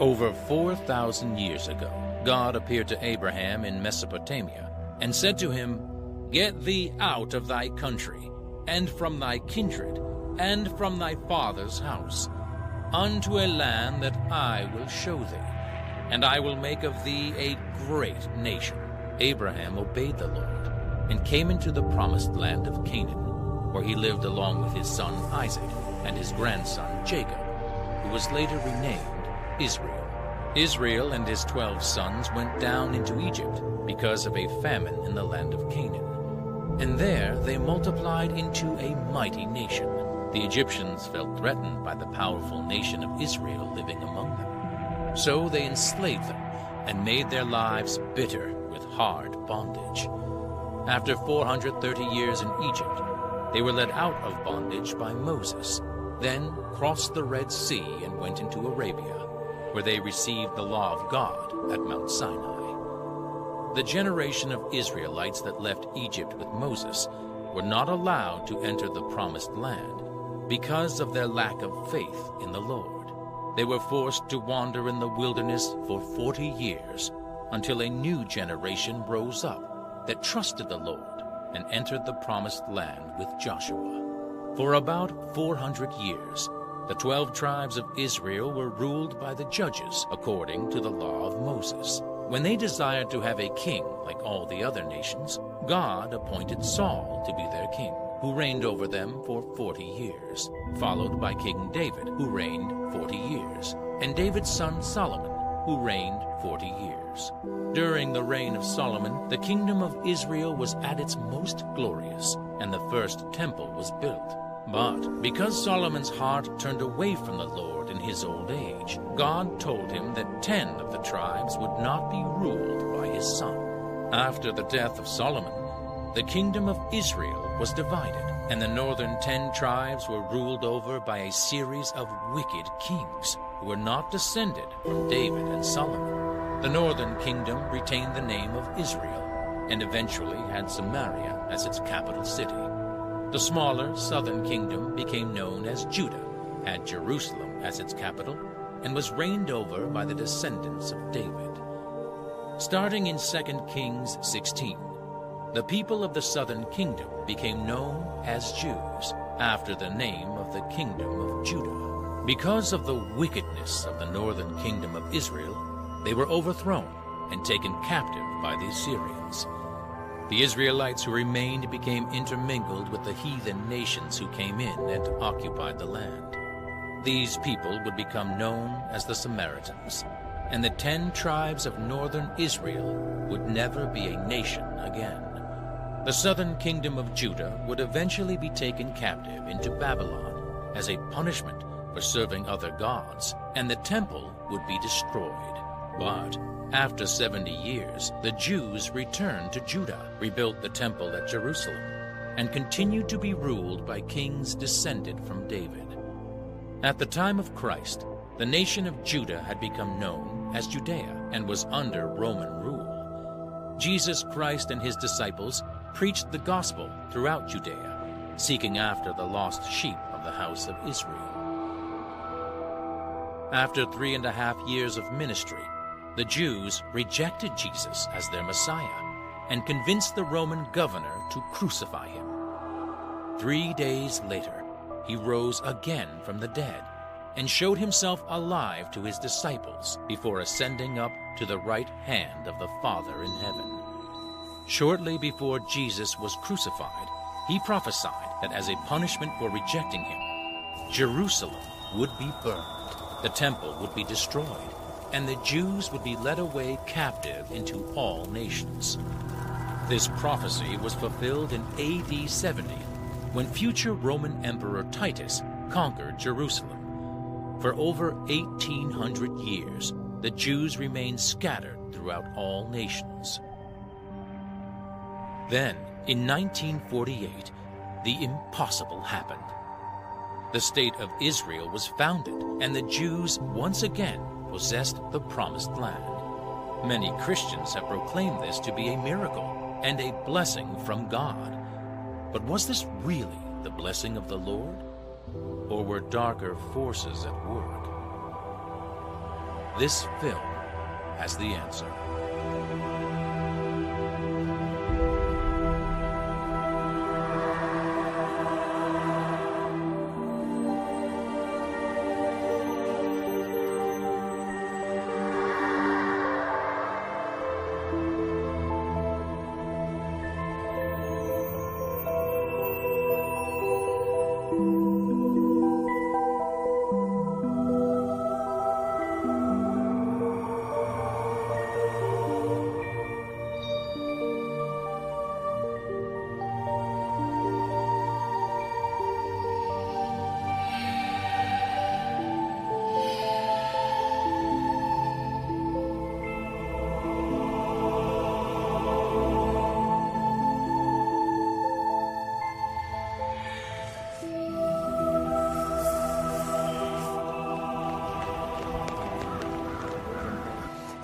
Over 4,000 years ago, God appeared to Abraham in Mesopotamia and said to him, Get thee out of thy country, and from thy kindred, and from thy father's house, unto a land that I will show thee, and I will make of thee a great nation. Abraham obeyed the Lord, and came into the promised land of Canaan, where he lived along with his son Isaac and his grandson Jacob, who was later renamed Israel. Israel and his twelve sons went down into Egypt because of a famine in the land of Canaan. And there they multiplied into a mighty nation. The Egyptians felt threatened by the powerful nation of Israel living among them. So they enslaved them and made their lives bitter with hard bondage. After 430 years in Egypt, they were led out of bondage by Moses, then crossed the Red Sea and went into Arabia, where they received the law of God at Mount Sinai. The generation of Israelites that left Egypt with Moses were not allowed to enter the promised land because of their lack of faith in the Lord. They were forced to wander in the wilderness for 40 years until a new generation rose up that trusted the Lord and entered the promised land with Joshua. For about 400 years, the twelve tribes of Israel were ruled by the judges according to the law of Moses. When they desired to have a king like all the other nations, God appointed Saul to be their king, who reigned over them for forty years, followed by King David, who reigned forty years, and David's son Solomon, who reigned forty years. During the reign of Solomon, the kingdom of Israel was at its most glorious, and the first temple was built. But because Solomon's heart turned away from the Lord in his old age, God told him that ten of the tribes would not be ruled by his son. After the death of Solomon, the kingdom of Israel was divided, and the northern ten tribes were ruled over by a series of wicked kings who were not descended from David and Solomon. The northern kingdom retained the name of Israel, and eventually had Samaria as its capital city. The smaller southern kingdom became known as Judah, had Jerusalem as its capital, and was reigned over by the descendants of David. Starting in 2 Kings 16, the people of the southern kingdom became known as Jews, after the name of the kingdom of Judah. Because of the wickedness of the northern kingdom of Israel, they were overthrown and taken captive by the Assyrians. The Israelites who remained became intermingled with the heathen nations who came in and occupied the land. These people would become known as the Samaritans, and the ten tribes of northern Israel would never be a nation again. The southern kingdom of Judah would eventually be taken captive into Babylon as a punishment for serving other gods, and the temple would be destroyed. But after 70 years, the Jews returned to Judah, rebuilt the temple at Jerusalem, and continued to be ruled by kings descended from David. At the time of Christ, the nation of Judah had become known as Judea and was under Roman rule. Jesus Christ and his disciples preached the gospel throughout Judea, seeking after the lost sheep of the house of Israel. After three and a half years of ministry, the Jews rejected Jesus as their Messiah and convinced the Roman governor to crucify him. Three days later, he rose again from the dead and showed himself alive to his disciples before ascending up to the right hand of the Father in heaven. Shortly before Jesus was crucified, he prophesied that as a punishment for rejecting him, Jerusalem would be burned, the temple would be destroyed, and the Jews would be led away captive into all nations. This prophecy was fulfilled in AD 70, when future Roman Emperor Titus conquered Jerusalem. For over 1800 years, the Jews remained scattered throughout all nations. Then, in 1948, the impossible happened. The state of Israel was founded, and the Jews once again possessed the promised land. Many Christians have proclaimed this to be a miracle and a blessing from God. But was this really the blessing of the Lord? Or were darker forces at work? This film has the answer.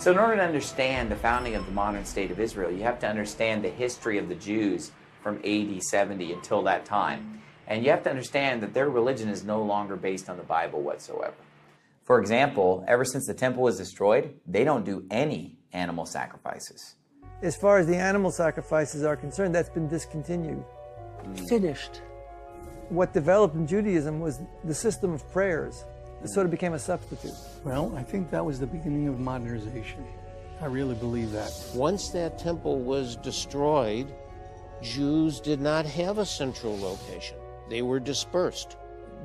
So, in order to understand the founding of the modern state of Israel, you have to understand the history of the Jews from AD 70 until that time. And you have to understand that their religion is no longer based on the Bible whatsoever. For example, ever since the temple was destroyed, they don't do any animal sacrifices. As far as the animal sacrifices are concerned, that's been discontinued. Finished. What developed in Judaism was the system of prayers. It sort of became a substitute. Well, I think that was the beginning of modernization. I really believe that. Once that temple was destroyed, Jews did not have a central location. They were dispersed.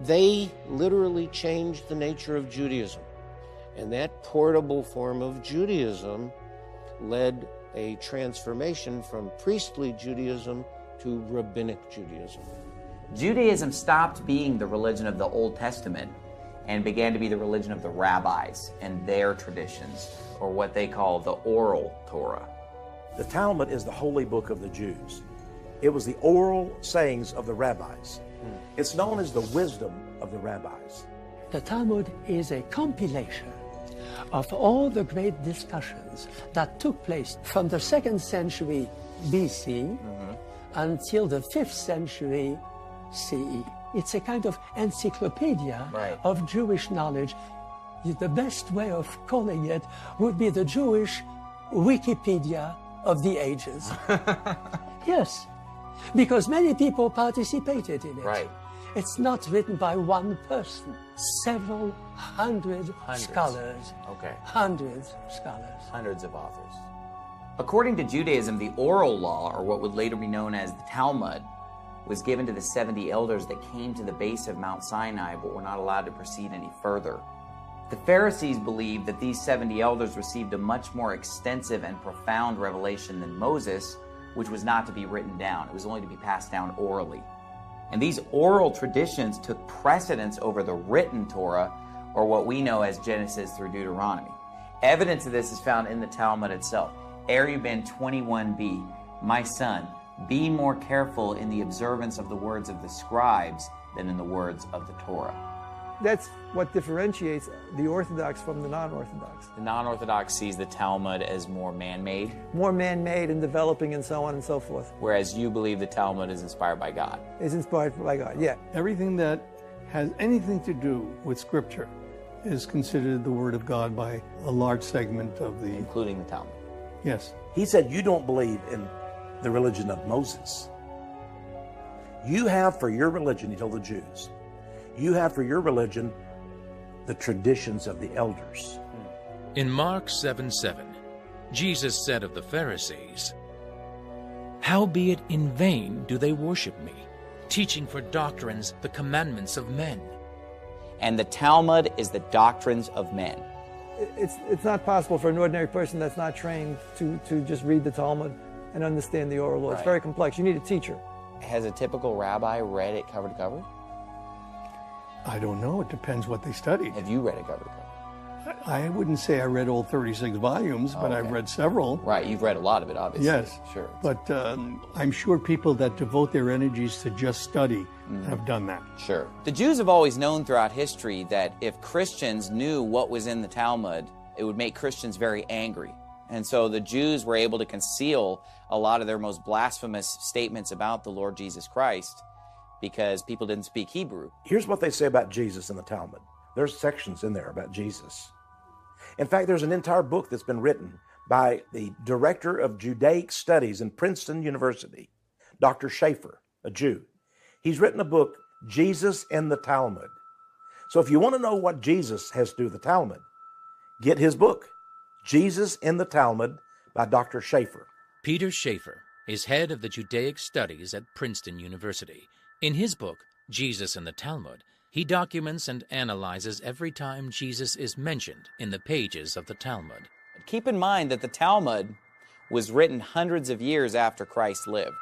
They literally changed the nature of Judaism. And that portable form of Judaism led a transformation from priestly Judaism to rabbinic Judaism. Judaism stopped being the religion of the Old Testament and began to be the religion of the rabbis and their traditions, or what they call the oral Torah. The Talmud is the holy book of the Jews. It was the oral sayings of the rabbis. It's known as the wisdom of the rabbis. The Talmud is a compilation of all the great discussions that took place from the second century BC mm-hmm. until the fifth century CE. It's a kind of encyclopedia Right. of Jewish knowledge. The best way of calling it would be the Jewish Wikipedia of the ages. yes, because many people participated in it. Right. It's not written by one person. Several hundred Hundreds. scholars. Okay. Hundreds of scholars. hundreds of authors. According to Judaism, the oral law, or what would later be known as the Talmud, was given to the 70 elders that came to the base of Mount Sinai but were not allowed to proceed any further. The Pharisees believed that these 70 elders received a much more extensive and profound revelation than Moses, which was not to be written down. It was only to be passed down orally. And these oral traditions took precedence over the written Torah, or what we know as Genesis through Deuteronomy. Evidence of this is found in the Talmud itself. Erubin 21b, My son, be more careful in the observance of the words of the scribes than in the words of the Torah. That's what differentiates the Orthodox from the non Orthodox. The non Orthodox sees the Talmud as more man made, More man made and developing and so on and so forth. whereas you believe the Talmud is inspired by God. Is inspired by God. Yeah. Everything that has anything to do with Scripture is considered the Word of God by a large segment of the. including the Talmud. Yes. He said, You don't believe in the religion of Moses. You have for your religion, he told the Jews, you have for your religion the traditions of the elders. In Mark 7 7, Jesus said of the Pharisees, Howbeit in vain do they worship me, teaching for doctrines the commandments of men. And the Talmud is the doctrines of men. It's, it's not possible for an ordinary person that's not trained to, to just read the Talmud and understand the oral law. It's very complex. You need a teacher. Has a typical rabbi read it cover to cover? I don't know. It depends what they studied. Have you read it cover to cover? I wouldn't say I read all 36 volumes, but I've read several. Right, you've read a lot of it, obviously. Yes. Sure. But um, I'm sure people that devote their energies to just study have done that. Sure. The Jews have always known throughout history that if Christians knew what was in the Talmud, it would make Christians very angry. And so the Jews were able to conceal a lot of their most blasphemous statements about the Lord Jesus Christ because people didn't speak Hebrew. Here's what they say about Jesus in the Talmud. There's sections in there about Jesus. In fact, there's an entire book that's been written by the director of Judaic Studies in Princeton University, Dr. Schäfer, a Jew. He's written a book, Jesus in the Talmud. So if you want to know what Jesus has to do with the Talmud, get his book, Jesus in the Talmud by Dr. Schäfer. Peter Schäfer is head of the Judaic Studies at Princeton University. In his book, Jesus and the Talmud, he documents and analyzes every time Jesus is mentioned in the pages of the Talmud. Keep in mind that the Talmud was written hundreds of years after Christ lived.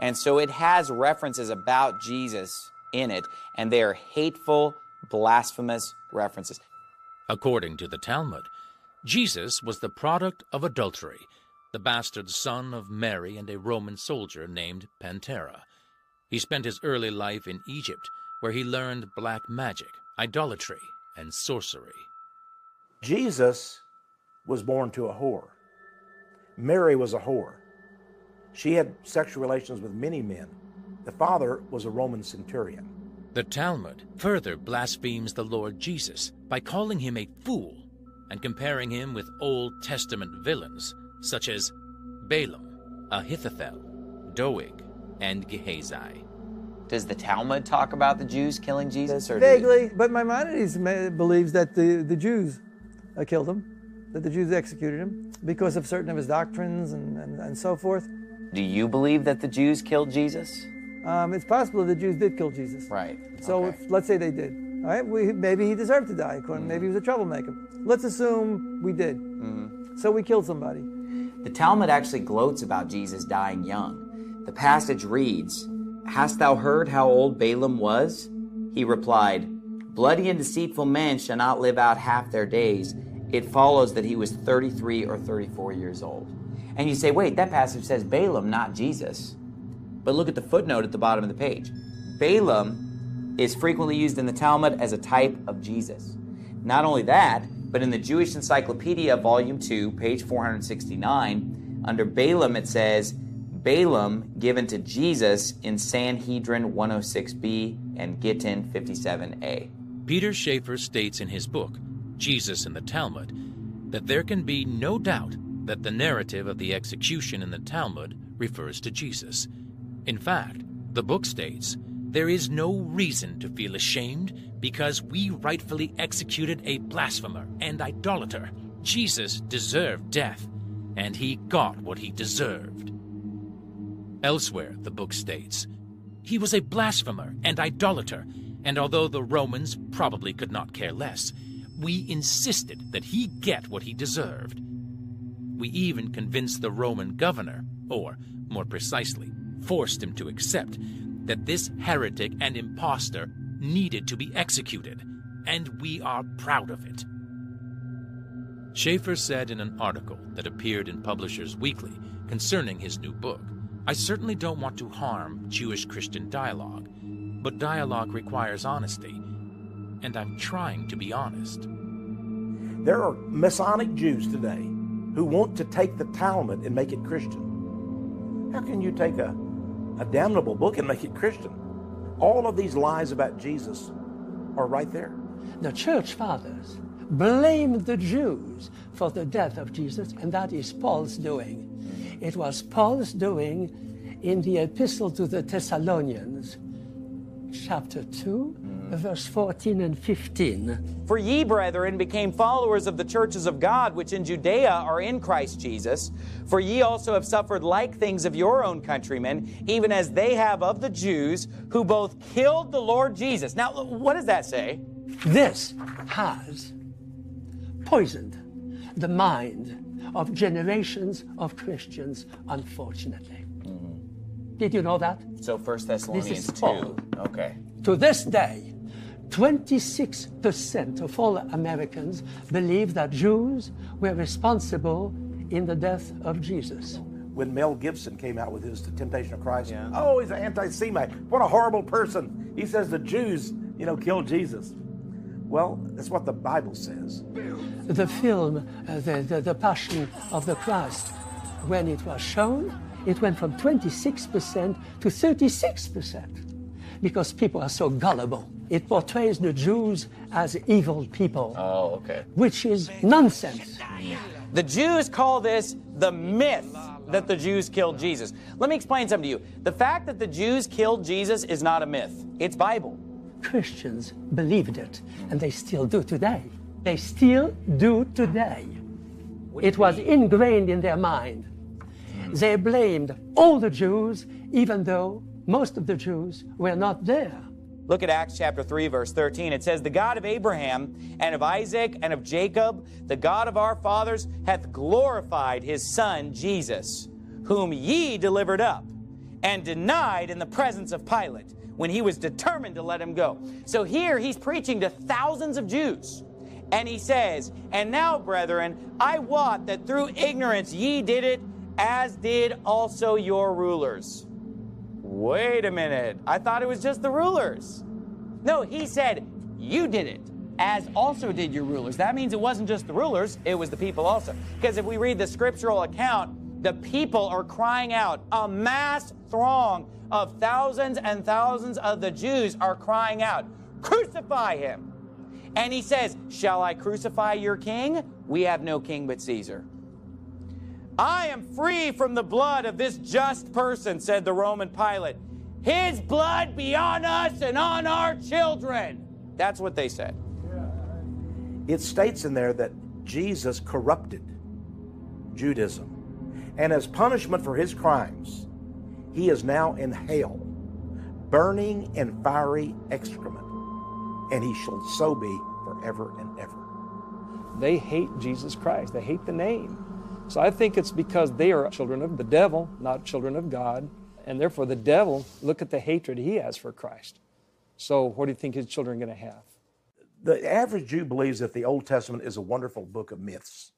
And so it has references about Jesus in it, and they are hateful, blasphemous references. According to the Talmud, Jesus was the product of adultery, the bastard son of Mary and a Roman soldier named Pantera. He spent his early life in Egypt, where he learned black magic, idolatry, and sorcery. Jesus was born to a whore. Mary was a whore. She had sexual relations with many men. The father was a Roman centurion. The Talmud further blasphemes the Lord Jesus by calling him a fool and comparing him with Old Testament villains such as Balaam, Ahithophel, Doeg, and Gehazi. Does the Talmud talk about the Jews killing Jesus? Or Vaguely, but Maimonides believes that the, the Jews uh, killed him, that the Jews executed him because of certain of his doctrines and, and, and so forth. Do you believe that the Jews killed Jesus? Um, it's possible the Jews did kill Jesus. Right. So okay. if, let's say they did. All right, we, maybe he deserved to die. According Maybe he was a troublemaker. Let's assume we did. Mm-hmm. So we killed somebody. The Talmud actually gloats about Jesus dying young. The passage reads, Hast thou heard how old Balaam was? He replied, Bloody and deceitful men shall not live out half their days. It follows that he was 33 or 34 years old. And you say, wait, that passage says Balaam, not Jesus. But look at the footnote at the bottom of the page. Balaam is frequently used in the Talmud as a type of Jesus. Not only that, but in the Jewish Encyclopedia, Volume 2, page 469, under Balaam it says, Balaam given to Jesus in Sanhedrin 106b and Gittin 57a. Peter Schäfer states in his book, Jesus in the Talmud, that there can be no doubt that the narrative of the execution in the Talmud refers to Jesus. In fact, the book states, there is no reason to feel ashamed because we rightfully executed a blasphemer and idolater. Jesus deserved death, and he got what he deserved. Elsewhere, the book states, he was a blasphemer and idolater, and although the Romans probably could not care less, we insisted that he get what he deserved. We even convinced the Roman governor, or more precisely, forced him to accept that this heretic and impostor needed to be executed, and we are proud of it. Schäfer said in an article that appeared in Publishers Weekly concerning his new book I certainly don't want to harm Jewish Christian dialogue, but dialogue requires honesty, and I'm trying to be honest. There are Masonic Jews today who want to take the Talmud and make it Christian. How can you take a, a damnable book and make it Christian? All of these lies about Jesus are right there. The church fathers blame the Jews for the death of Jesus, and that is Paul's doing. It was Paul's doing in the epistle to the Thessalonians, chapter 2, verse 14 and 15. For ye, brethren, became followers of the churches of God, which in Judea are in Christ Jesus. For ye also have suffered like things of your own countrymen, even as they have of the Jews, who both killed the Lord Jesus. Now, what does that say? This has poisoned the mind of generations of Christians, unfortunately. Mm-hmm. Did you know that? So, First Thessalonians 2. Paul. Okay. To this day, 26% of all Americans believe that Jews were responsible in the death of Jesus. When Mel Gibson came out with his The Temptation of Christ, oh, he's an anti-Semite. What a horrible person. He says the Jews, you know, killed Jesus. Well, that's what the Bible says. The film, uh, the, the, the Passion of the Christ, when it was shown, it went from 26% to 36% because people are so gullible. It portrays the Jews as evil people, Oh, okay. which is nonsense. Mm. The Jews call this the myth that the Jews killed Jesus. Let me explain something to you. The fact that the Jews killed Jesus is not a myth, it's Bible. Christians believed it, and they still do today. They still do today. It was ingrained in their mind. Mm. They blamed all the Jews, even though most of the Jews were not there. Look at Acts chapter 3, verse 13. It says, The God of Abraham and of Isaac and of Jacob, the God of our fathers, hath glorified his Son Jesus, whom ye delivered up and denied in the presence of Pilate when he was determined to let him go. So here he's preaching to thousands of Jews. And he says, And now, brethren, I wot that through ignorance ye did it, as did also your rulers. Wait a minute. I thought it was just the rulers. No, he said, You did it, as also did your rulers. That means it wasn't just the rulers, it was the people also. Because if we read the scriptural account, the people are crying out. A mass throng of thousands and thousands of the Jews are crying out, Crucify him! And he says, Shall I crucify your king? We have no king but Caesar. I am free from the blood of this just person, said the Roman Pilate. His blood be on us and on our children. That's what they said. It states in there that Jesus corrupted Judaism. And as punishment for his crimes, he is now in hell, burning in fiery excrement. And he shall so be forever and ever. They hate Jesus Christ, they hate the name. So I think it's because they are children of the devil, not children of God. And therefore, the devil, look at the hatred he has for Christ. So, what do you think his children are going to have? The average Jew believes that the Old Testament is a wonderful book of myths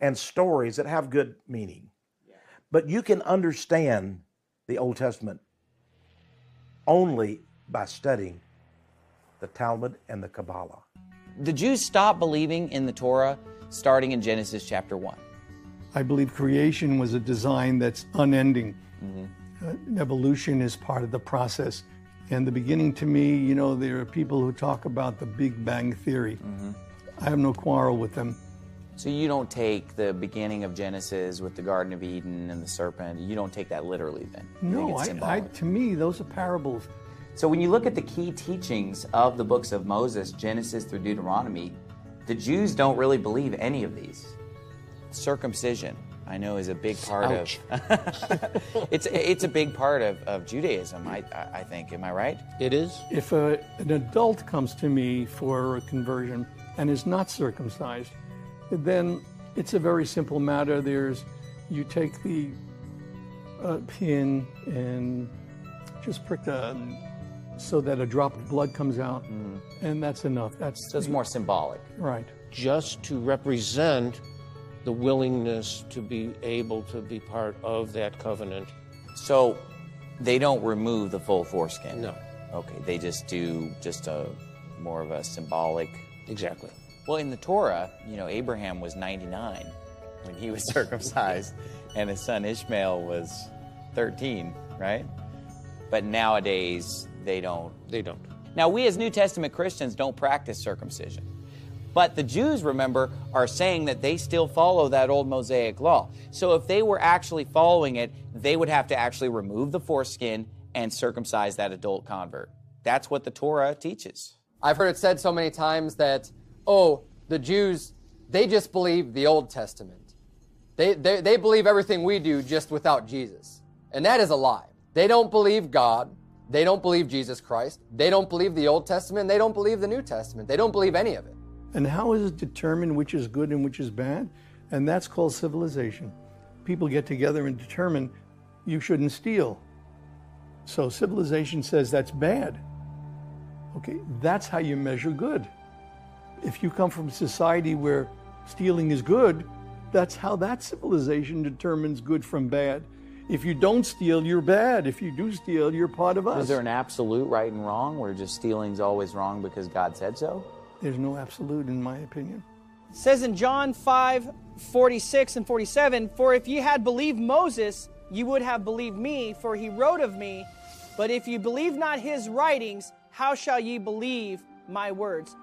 and stories that have good meaning. But you can understand the Old Testament only by studying the Talmud and the Kabbalah. The Jews stopped believing in the Torah starting in Genesis chapter 1. I believe creation was a design that's unending. Uh, evolution is part of the process. And the beginning to me, you know, there are people who talk about the Big Bang Theory. I have no quarrel with them. So you don't take the beginning of Genesis with the Garden of Eden and the serpent, you don't take that literally then? No, I, I, to me, those are parables. So when you look at the key teachings of the books of Moses, Genesis through Deuteronomy, the Jews don't really believe any of these. Circumcision, I know, is a big part Ouch. of. it's it's a big part of, of Judaism. I I think. Am I right? It is? If a, an adult comes to me for a conversion and is not circumcised, then it's a very simple matter. There's, you take the uh, pin and just prick the, um, so that a drop of blood comes out, mm-hmm. and that's enough. That's So it's more symbolic. right. Just to represent the willingness to be able to be part of that covenant. So they don't remove the full foreskin. No. Okay, they just do just a more of a symbolic. Exactly. Well, in the Torah, you know, Abraham was 99 when he was circumcised, and his son Ishmael was 13, right? But nowadays, they don't. They don't. Now, we as New Testament Christians don't practice circumcision. But the Jews, remember, are saying that they still follow that old Mosaic law. So if they were actually following it, they would have to actually remove the foreskin and circumcise that adult convert. That's what the Torah teaches. I've heard it said so many times that, oh, the Jews, they just believe the Old Testament. They, they, they believe everything we do just without Jesus. And that is a lie. They don't believe God. They don't believe Jesus Christ. They don't believe the Old Testament. They don't believe the New Testament. They don't believe any of it. And how is it determined which is good and which is bad? And that's called civilization. People get together and determine you shouldn't steal. So civilization says that's bad. Okay, that's how you measure good. If you come from a society where stealing is good, that's how that civilization determines good from bad. If you don't steal, you're bad. If you do steal, you're part of us. Is there an absolute right and wrong where just stealing's always wrong because God said so? There's no absolute, in my opinion. It says in John 5 46 and 47, For if ye had believed Moses, ye would have believed me, for he wrote of me. But if you believe not his writings, how shall ye believe my words?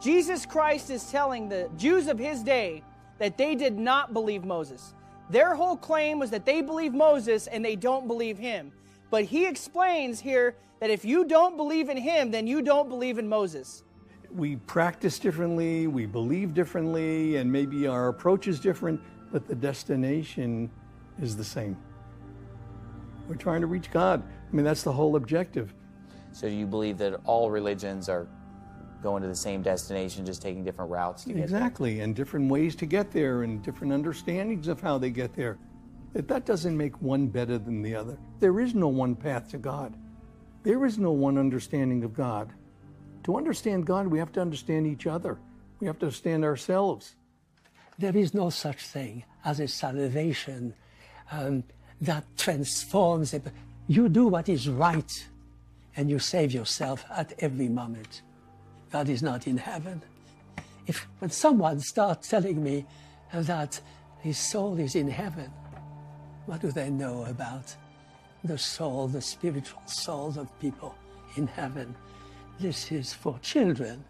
Jesus Christ is telling the Jews of his day that they did not believe Moses. Their whole claim was that they believe Moses and they don't believe him. But he explains here that if you don't believe in him, then you don't believe in Moses. We practice differently, we believe differently, and maybe our approach is different, but the destination is the same. We're trying to reach God. I mean, that's the whole objective. So do you believe that all religions are going to the same destination, just taking different routes to get Exactly, and different ways to get there, and different understandings of how they get there. That that doesn't make one better than the other. There is no one path to God. There is no one understanding of God. To understand God, we have to understand each other. We have to understand ourselves. There is no such thing as a salvation um, that transforms it. You do what is right and you save yourself at every moment. That is not in heaven. If when someone starts telling me that his soul is in heaven, what do they know about the soul, the spiritual souls of people in heaven? This is for children.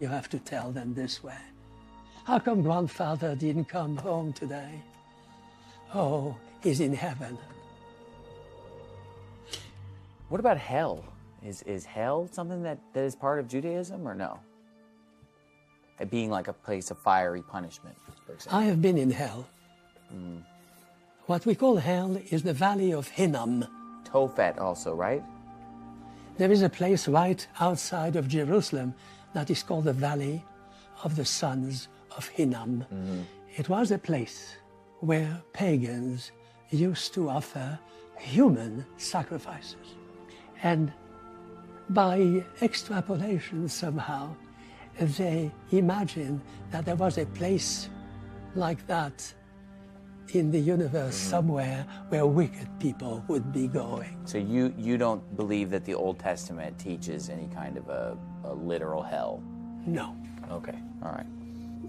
You have to tell them this way. How come grandfather didn't come home today? Oh, he's in heaven. What about hell? Is, is hell something that, that is part of Judaism or no? It being like a place of fiery punishment, for example. I have been in hell. Mm. What we call hell is the valley of Hinnom. Tophet also, right? There is a place right outside of Jerusalem that is called the Valley of the Sons of Hinnom. Mm-hmm. It was a place where pagans used to offer human sacrifices. And by extrapolation, somehow, they imagined that there was a place like that in the universe somewhere where wicked people would be going. So you, you don't believe that the Old Testament teaches any kind of a, a literal hell? No. Okay, all right.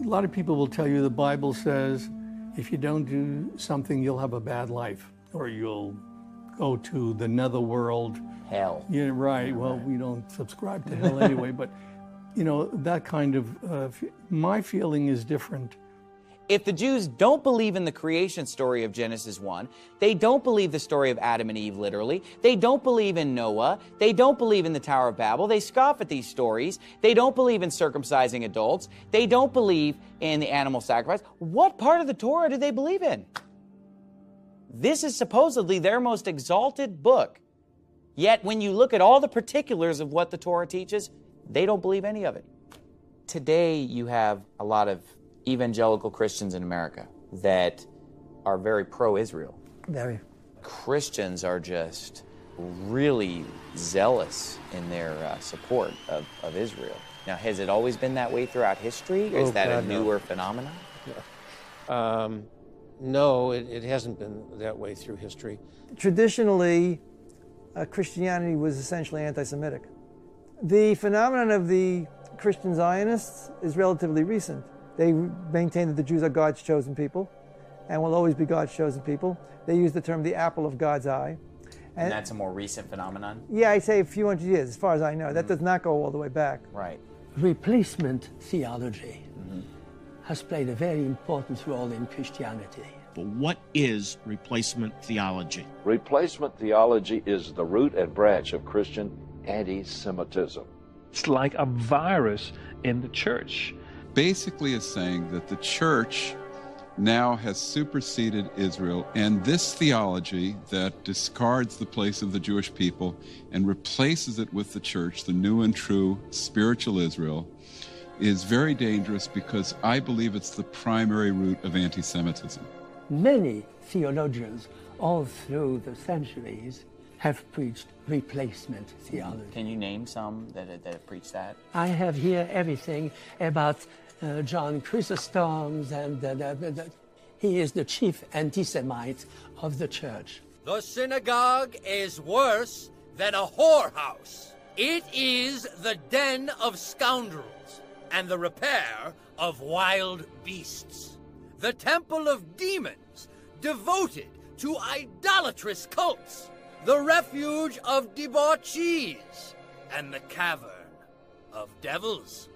A lot of people will tell you the Bible says if you don't do something, you'll have a bad life or you'll go to the netherworld. Hell. Yeah, right. Well, we don't subscribe to hell anyway, but you know, that kind of, uh, f- my feeling is different. If the Jews don't believe in the creation story of Genesis 1, they don't believe the story of Adam and Eve literally, they don't believe in Noah, they don't believe in the Tower of Babel, they scoff at these stories, they don't believe in circumcising adults, they don't believe in the animal sacrifice, what part of the Torah do they believe in? This is supposedly their most exalted book. Yet when you look at all the particulars of what the Torah teaches, they don't believe any of it. Today, you have a lot of evangelical Christians in America that are very pro Israel. Very. Christians are just really zealous in their uh, support of, of Israel. Now, has it always been that way throughout history, or is Oh, that God, a no. newer phenomenon? Um, no, it, it hasn't been that way through history. Traditionally, uh, Christianity was essentially anti Semitic. The phenomenon of the Christian Zionists is relatively recent. They maintain that the Jews are God's chosen people and will always be God's chosen people. They use the term the apple of God's eye. And that's a more recent phenomenon? Yeah, I say a few hundred years, as far as I know. That mm-hmm. does not go all the way back. Right. Replacement theology mm-hmm. has played a very important role in Christianity. But what is replacement theology? Replacement theology is the root and branch of Christian anti Semitism. It's like a virus in the church. Basically, is saying that the church now has superseded Israel, and this theology that discards the place of the Jewish people and replaces it with the church, the new and true spiritual Israel, is very dangerous because I believe it's the primary root of anti Semitism. Many theologians all through the centuries have preached replacement theology. Can you name some that, that have preached that? I have here everything about uh, John Chrysostom, and uh, he is the chief anti-Semite of the church. The synagogue is worse than a whorehouse. It is the den of scoundrels and the repair of wild beasts. The temple of demons devoted to idolatrous cults. The refuge of debauchees. and the cavern of devils.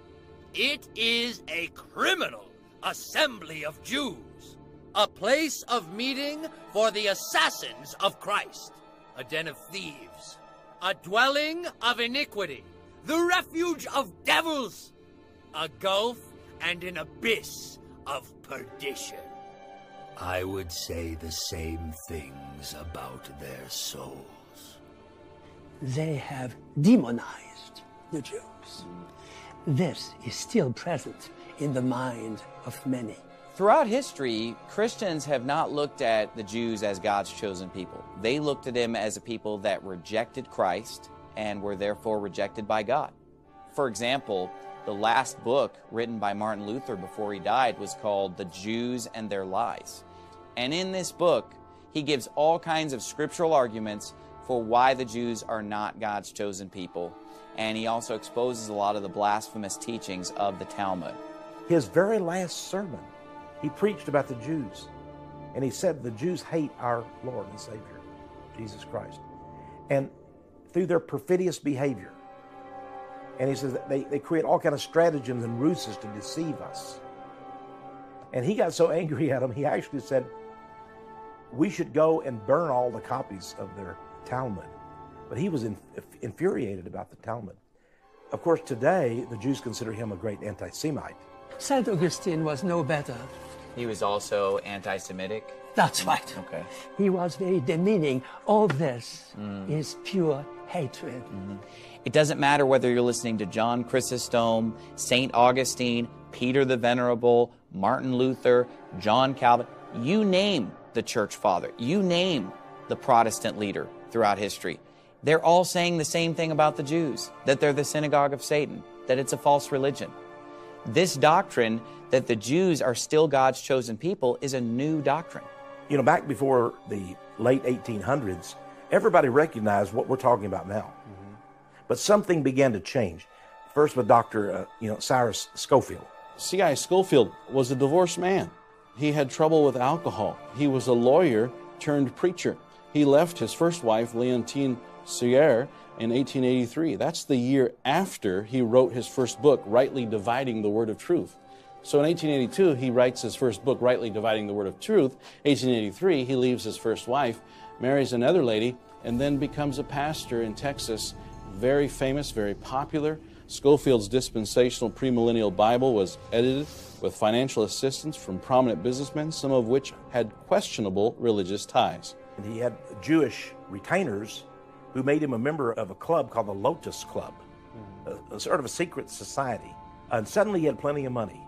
It is a criminal assembly of Jews, a place of meeting for the assassins of Christ, a den of thieves, a dwelling of iniquity, the refuge of devils, a gulf and an abyss of perdition. I would say the same things about their souls. They have demonized the Jews. This is still present in the mind of many. Throughout history, Christians have not looked at the Jews as God's chosen people. They looked at them as a people that rejected Christ and were therefore rejected by God. For example, the last book written by Martin Luther before he died was called The Jews and Their Lies. And in this book, he gives all kinds of scriptural arguments for why the Jews are not God's chosen people. And he also exposes a lot of the blasphemous teachings of the Talmud. His very last sermon, he preached about the Jews. And he said the Jews hate our Lord and Savior, Jesus Christ. And through their perfidious behavior, and he says they, they create all kind of stratagems and ruses to deceive us. And he got so angry at them, he actually said, we should go and burn all the copies of their Talmud. But he was in, infuriated about the Talmud. Of course, today, the Jews consider him a great anti Semite. St. Augustine was no better. He was also anti Semitic? That's right. Okay. He was very demeaning. All this Mm. is pure hatred. It doesn't matter whether you're listening to John Chrysostom, St. Augustine, Peter the Venerable, Martin Luther, John Calvin, you name the church father, you name the Protestant leader throughout history. They're all saying the same thing about the Jews that they're the synagogue of Satan, that it's a false religion. This doctrine that the Jews are still God's chosen people is a new doctrine. You know, back before the late 1800s, everybody recognized what we're talking about now. But something began to change. First with Dr. Uh, you know, Cyrus Scofield. C.I. Scofield was a divorced man. He had trouble with alcohol. He was a lawyer turned preacher. He left his first wife, Leontine Suyer, in 1883. That's the year after he wrote his first book, Rightly Dividing the Word of Truth. So in 1882, he writes his first book, Rightly Dividing the Word of Truth. 1883, he leaves his first wife, marries another lady, and then becomes a pastor in Texas. Very famous, very popular. Scofield's dispensational premillennial Bible was edited with financial assistance from prominent businessmen, some of which had questionable religious ties. And he had Jewish retainers who made him a member of a club called the Lotus Club, mm-hmm. a, a sort of a secret society. And suddenly he had plenty of money.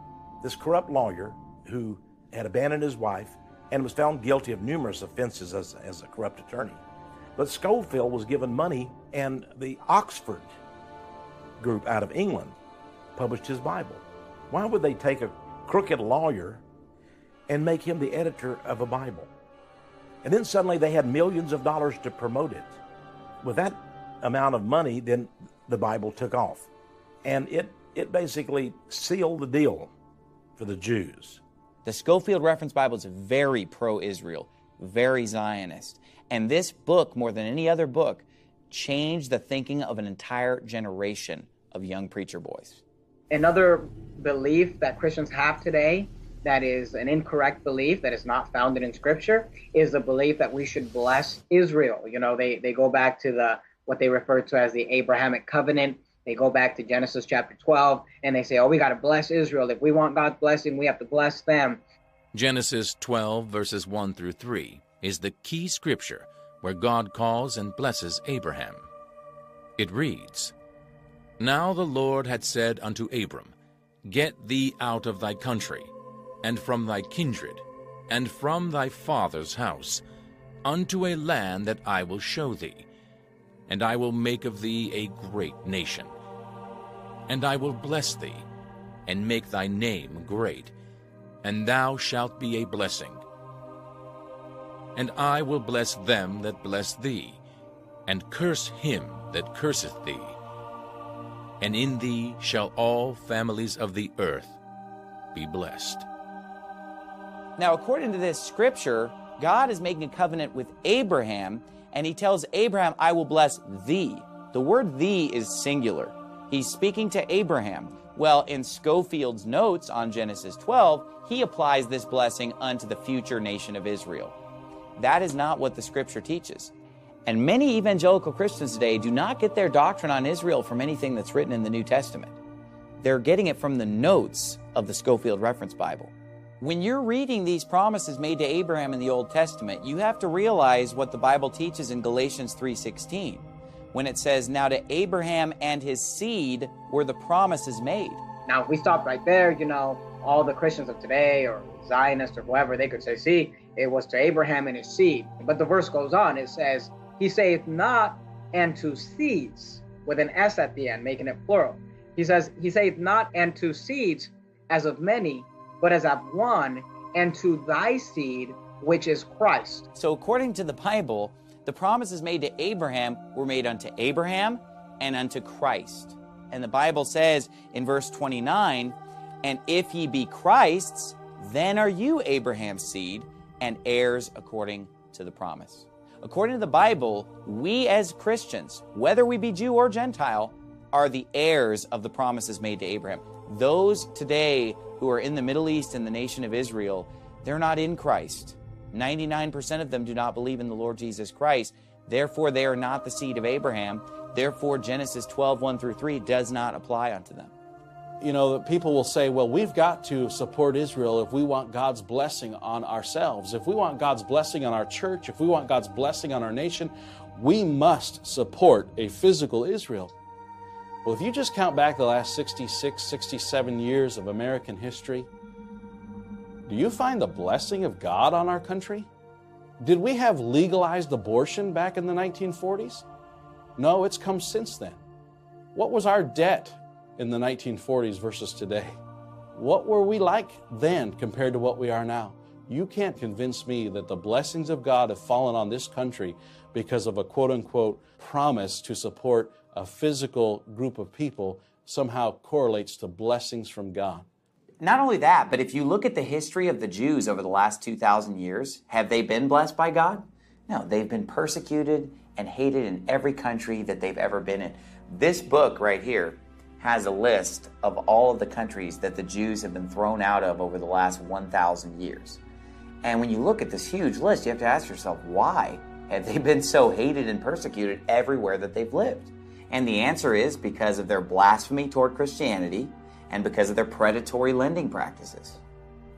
This corrupt lawyer who had abandoned his wife and was found guilty of numerous offenses as, as a corrupt attorney. But Scofield was given money, and the Oxford group out of England published his Bible. Why would they take a crooked lawyer and make him the editor of a Bible? And then suddenly they had millions of dollars to promote it. With that amount of money, then the Bible took off. And it, it basically sealed the deal for the Jews. The Scofield Reference Bible is very pro Israel, very Zionist. And this book, more than any other book, changed the thinking of an entire generation of young preacher boys. Another belief that Christians have today that is an incorrect belief that is not founded in scripture is the belief that we should bless Israel. You know, they, they go back to the what they refer to as the Abrahamic covenant. They go back to Genesis chapter 12 and they say, "Oh, we got to bless Israel. If we want God's blessing, we have to bless them." Genesis 12, verses 1 through 3, is the key scripture where God calls and blesses Abraham. It reads Now the Lord had said unto Abram, Get thee out of thy country, and from thy kindred, and from thy father's house, unto a land that I will show thee, and I will make of thee a great nation. And I will bless thee, and make thy name great, and thou shalt be a blessing. And I will bless them that bless thee, and curse him that curseth thee. And in thee shall all families of the earth be blessed. Now, according to this scripture, God is making a covenant with Abraham, and he tells Abraham, I will bless thee. The word thee is singular. He's speaking to Abraham. Well, in Scofield's notes on Genesis 12, he applies this blessing unto the future nation of Israel. That is not what the scripture teaches. And many evangelical Christians today do not get their doctrine on Israel from anything that's written in the New Testament. They're getting it from the notes of the Scofield Reference Bible. When you're reading these promises made to Abraham in the Old Testament, you have to realize what the Bible teaches in Galatians 3:16 when it says, "Now to Abraham and his seed were the promises made." Now, if we stop right there, you know, all the Christians of today or Zionists or whoever, they could say, see, it was to Abraham and his seed. But the verse goes on, it says, He saith not and to seeds with an S at the end, making it plural. He says, He saith not and to seeds as of many, but as of one, and to thy seed, which is Christ. So, according to the Bible, the promises made to Abraham were made unto Abraham and unto Christ. And the Bible says in verse 29 And if ye be Christ's, then are you Abraham's seed and heirs according to the promise. According to the Bible, we as Christians, whether we be Jew or Gentile, are the heirs of the promises made to Abraham. Those today who are in the Middle East and the nation of Israel, they're not in Christ. 99% of them do not believe in the Lord Jesus Christ. Therefore, they are not the seed of Abraham. Therefore, Genesis 12, 1 through 3 does not apply unto them. You know, people will say, well, we've got to support Israel if we want God's blessing on ourselves. If we want God's blessing on our church, if we want God's blessing on our nation, we must support a physical Israel. Well, if you just count back the last 66, 67 years of American history, do you find the blessing of God on our country? Did we have legalized abortion back in the 1940s? No, it's come since then. What was our debt in the 1940s versus today? What were we like then compared to what we are now? You can't convince me that the blessings of God have fallen on this country because of a quote unquote promise to support a physical group of people somehow correlates to blessings from God. Not only that, but if you look at the history of the Jews over the last 2,000 years, have they been blessed by God? No, they've been persecuted and hated in every country that they've ever been in. This book right here has a list of all of the countries that the Jews have been thrown out of over the last 1,000 years. And when you look at this huge list, you have to ask yourself, why have they been so hated and persecuted everywhere that they've lived? And the answer is because of their blasphemy toward Christianity and because of their predatory lending practices.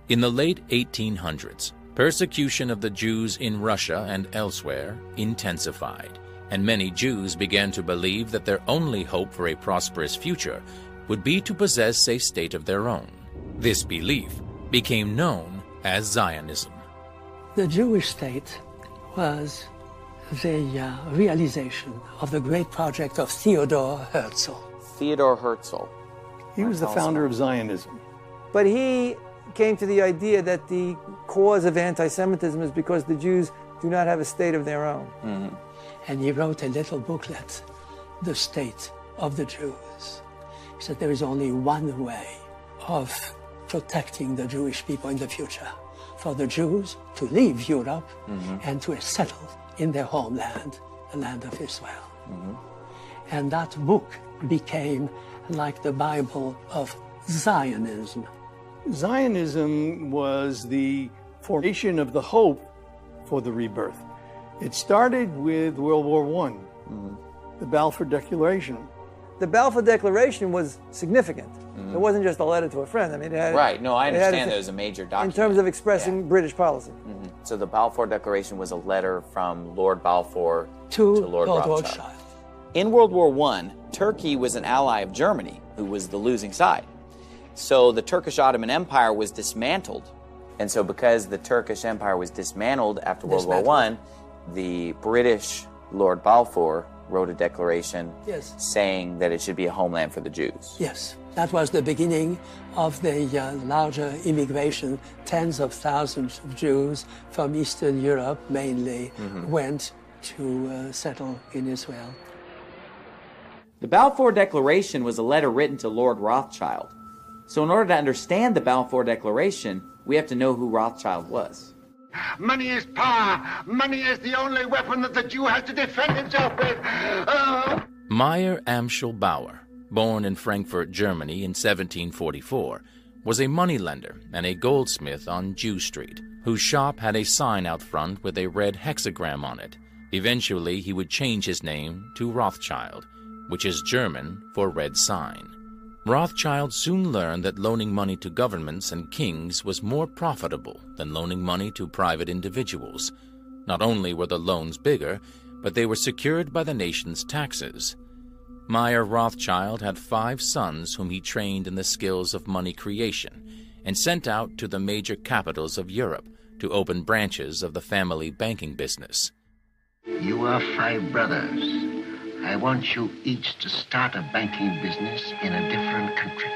In the late 1800s, persecution of the Jews in Russia and elsewhere intensified, and many Jews began to believe that their only hope for a prosperous future would be to possess a state of their own. This belief became known as Zionism. The Jewish state was the uh, realization of the great project of Theodor Herzl. Theodor Herzl. He was the founder of Zionism. But he came to the idea that the cause of anti Semitism is because the Jews do not have a state of their own. Mm-hmm. And he wrote a little booklet, The State of the Jews. He said there is only one way of protecting the Jewish people in the future for the Jews to leave Europe mm-hmm. and to settle in their homeland, the land of Israel. Mm-hmm. And that book became like the Bible of Zionism. Zionism was the formation of the hope for the rebirth. It started with World War I, mm-hmm. the Balfour Declaration. The Balfour Declaration was significant. Mm-hmm. It wasn't just a letter to a friend. I mean, it had, right. No, I it had understand a- that it was a major document. in terms of expressing Yeah. British policy. Mhm. So the Balfour Declaration was a letter from Lord Balfour To Lord, Lord Rothschild. Rothschild. In World War I, Turkey was an ally of Germany, who was the losing side. So the Turkish Ottoman Empire was dismantled. And so, because the Turkish Empire was dismantled after World War I, the British Lord Balfour wrote a declaration Yes. saying that it should be a homeland for the Jews. Yes, that was the beginning of the uh, larger immigration. Tens of thousands of Jews from Eastern Europe mainly Mhm. went to uh, settle in Israel. The Balfour Declaration was a letter written to Lord Rothschild. So, in order to understand the Balfour Declaration, we have to know who Rothschild was. Money is power. Money is the only weapon that the Jew has to defend himself with. Oh. Meyer Amschel Bauer, born in Frankfurt, Germany in 1744, was a moneylender and a goldsmith on Jew Street, whose shop had a sign out front with a red hexagram on it. Eventually, he would change his name to Rothschild, which is German for red sign. Rothschild soon learned that loaning money to governments and kings was more profitable than loaning money to private individuals. Not only were the loans bigger, but they were secured by the nation's taxes. Meyer Rothschild had five sons whom he trained in the skills of money creation and sent out to the major capitals of Europe to open branches of the family banking business. You are five brothers. I want you each to start a banking business in a different country.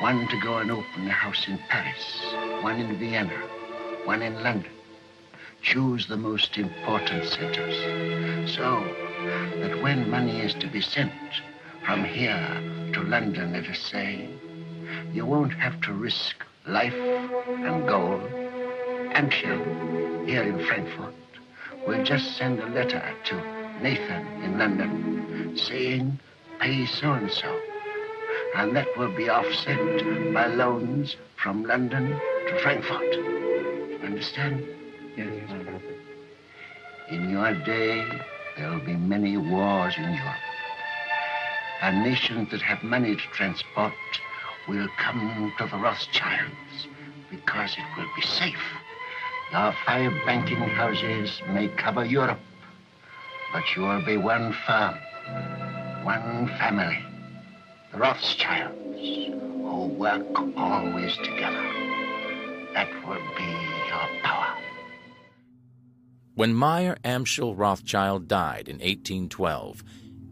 One to go and open a house in Paris, one in Vienna, one in London. Choose the most important centers so that when money is to be sent from here to London, let us say, you won't have to risk life and gold. Amschel, here in Frankfurt, We'll just send a letter to Nathan in London saying, pay so and so. And that will be offset by loans from London to Frankfurt. Understand? In your day, there will be many wars in Europe. And nations that have money to transport will come to the Rothschilds because it will be safe. Your five banking houses may cover Europe but you will be one firm, one family. The Rothschilds, who work always together. That will be your power. When Meyer Amschel Rothschild died in 1812,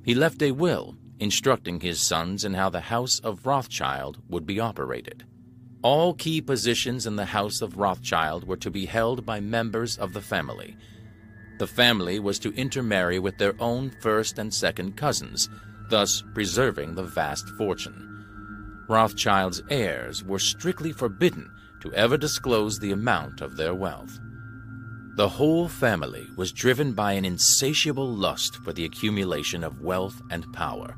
he left a will instructing his sons in how the House of Rothschild would be operated. All key positions in the House of Rothschild were to be held by members of the family – the family was to intermarry with their own first and second cousins, thus preserving the vast fortune. Rothschild's heirs were strictly forbidden to ever disclose the amount of their wealth. The whole family was driven by an insatiable lust for the accumulation of wealth and power.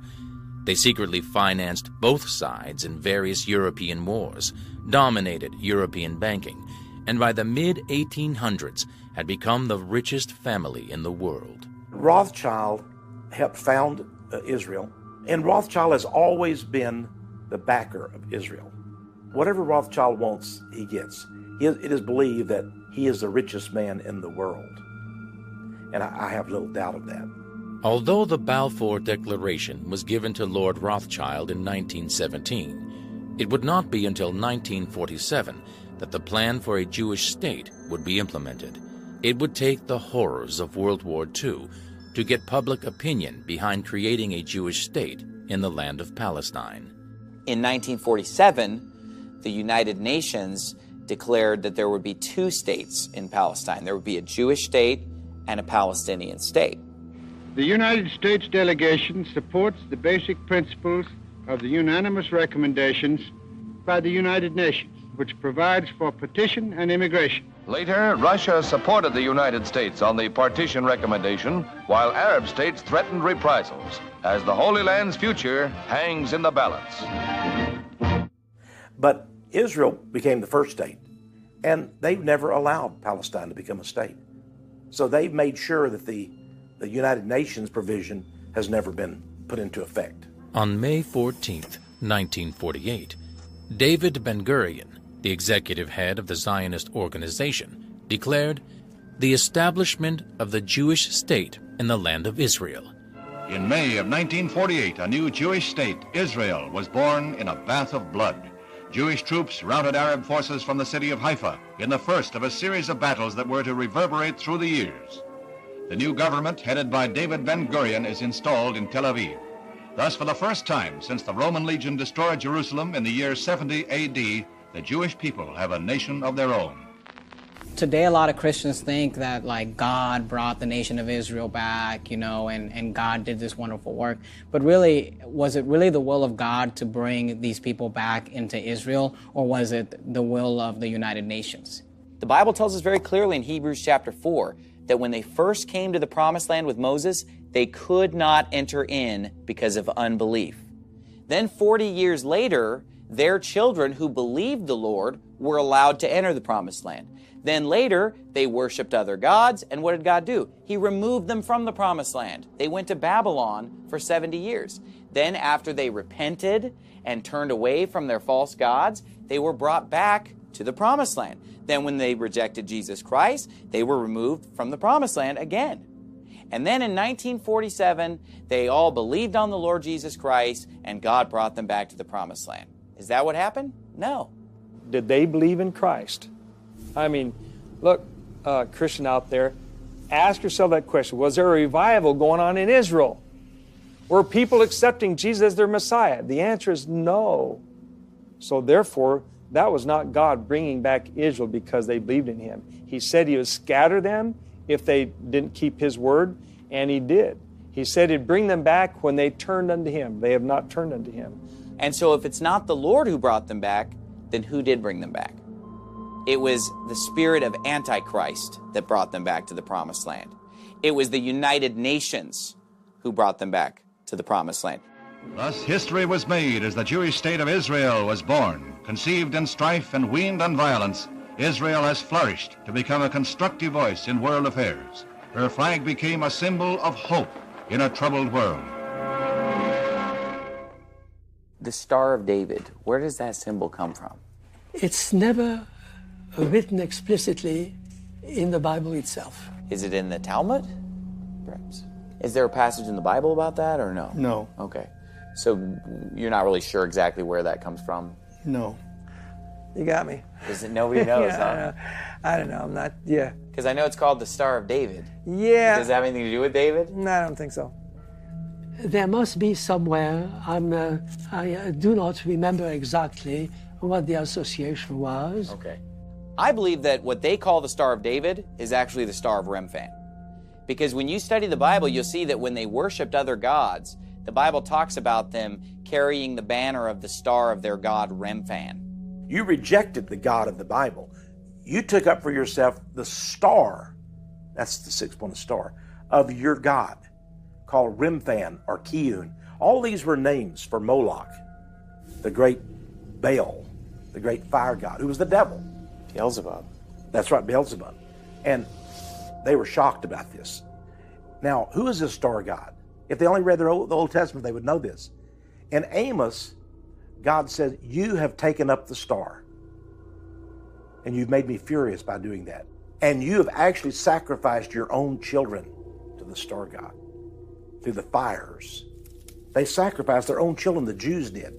They secretly financed both sides in various European wars, dominated European banking, and by the mid 1800s had become the richest family in the world. Rothschild helped found uh, Israel, and Rothschild has always been the backer of Israel. Whatever Rothschild wants, he gets. It is believed that he is the richest man in the world. And I have little doubt of that. Although the Balfour Declaration was given to Lord Rothschild in 1917, it would not be until 1947 that the plan for a Jewish state would be implemented. It would take the horrors of World War II to get public opinion behind creating a Jewish state in the land of Palestine. In 1947, the United Nations declared that there would be two states in Palestine. There would be a Jewish state and a Palestinian state. The United States delegation supports the basic principles of the unanimous recommendations by the United Nations, which provides for partition and immigration. Later, Russia supported the United States on the partition recommendation, while Arab states threatened reprisals, as the Holy Land's future hangs in the balance. But Israel became the first state, and they've never allowed Palestine to become a state. So they've made sure that the, the United Nations provision has never been put into effect. On May 14, 1948, David Ben Gurion the executive head of the Zionist organization, declared the establishment of the Jewish state in the land of Israel. In May of 1948, a new Jewish state, Israel, was born in a bath of blood. Jewish troops routed Arab forces from the city of Haifa in the first of a series of battles that were to reverberate through the years. The new government, headed by David Ben Gurion, is installed in Tel Aviv. Thus, for the first time since the Roman legion destroyed Jerusalem in the year 70 AD, the Jewish people have a nation of their own. Today, a lot of Christians think that like God brought the nation of Israel back, you know, and, and God did this wonderful work. But really, was it really the will of God to bring these people back into Israel, or was it the will of the United Nations? The Bible tells us very clearly in Hebrews chapter 4 that when they first came to the promised land with Moses, they could not enter in because of unbelief. Then 40 years later, their children who believed the Lord were allowed to enter the promised land. Then later, they worshiped other gods, and what did God do? He removed them from the promised land. They went to Babylon for 70 years. Then, after they repented and turned away from their false gods, they were brought back to the promised land. Then, when they rejected Jesus Christ, they were removed from the promised land again. And then in 1947, they all believed on the Lord Jesus Christ, and God brought them back to the promised land. Is that what happened? No. Did they believe in Christ? I mean, look, uh, Christian out there, ask yourself that question. Was there a revival going on in Israel? Were people accepting Jesus as their Messiah? The answer is no. So, therefore, that was not God bringing back Israel because they believed in him. He said he would scatter them if they didn't keep his word, and he did. He said he'd bring them back when they turned unto him. They have not turned unto him. And so, if it's not the Lord who brought them back, then who did bring them back? It was the spirit of Antichrist that brought them back to the promised land. It was the United Nations who brought them back to the promised land. Thus, history was made as the Jewish state of Israel was born. Conceived in strife and weaned on violence, Israel has flourished to become a constructive voice in world affairs. Her flag became a symbol of hope in a troubled world. The Star of David, where does that symbol come from? It's never written explicitly in the Bible itself. Is it in the Talmud? Perhaps. Is there a passage in the Bible about that or no? No. Okay. So you're not really sure exactly where that comes from? No. You got me. Is it nobody knows, yeah, huh? I, don't know. I don't know. I'm not. Yeah. Because I know it's called the Star of David. Yeah. Does that have anything to do with David? No, I don't think so. There must be somewhere. I'm. Uh, I uh, do not remember exactly what the association was. Okay. I believe that what they call the Star of David is actually the Star of Remphan. Because when you study the Bible, you'll see that when they worshiped other gods, the Bible talks about them carrying the banner of the star of their god Remphan. You rejected the God of the Bible. You took up for yourself the star, that's the one, the star, of your God, called Remphan or Kiun. All these were names for Moloch, the great Baal, the great fire god, who was the devil. Beelzebub. That's right, Beelzebub. And they were shocked about this. Now, who is this star god? If they only read their old, the Old Testament, they would know this. In Amos, God said, You have taken up the star, and you've made me furious by doing that. And you have actually sacrificed your own children to the star god through the fires. They sacrificed their own children, the Jews did,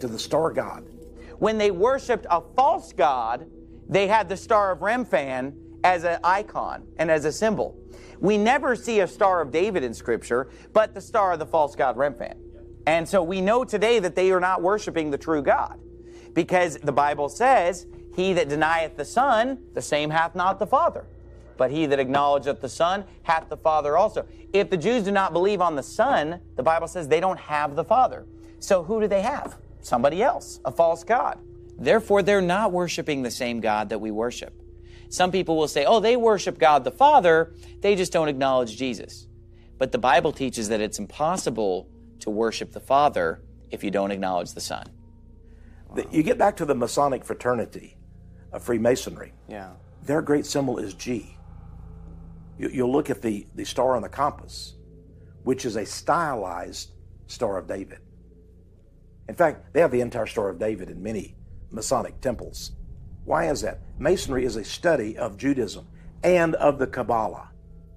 to the star god. When they worshiped a false god, they had the Star of Remphan as an icon and as a symbol. We never see a Star of David in Scripture, but the star of the false god Remphan. And so we know today that they are not worshiping the true God because the Bible says, He that denieth the Son, the same hath not the Father. But he that acknowledgeth the Son hath the Father also. If the Jews do not believe on the Son, the Bible says they don't have the Father. So who do they have? Somebody else, a false God. Therefore, they're not worshiping the same God that we worship. Some people will say, oh, they worship God the Father, they just don't acknowledge Jesus. But the Bible teaches that it's impossible to worship the Father if you don't acknowledge the Son. The- You get back to the Masonic fraternity of Freemasonry. Yeah. Their great symbol is G. You, you'll look at the, the star on the compass, which is a stylized Star of David. In fact, they have the entire Star of David in many Masonic temples. Why is that? Masonry is a study of Judaism and of the Kabbalah.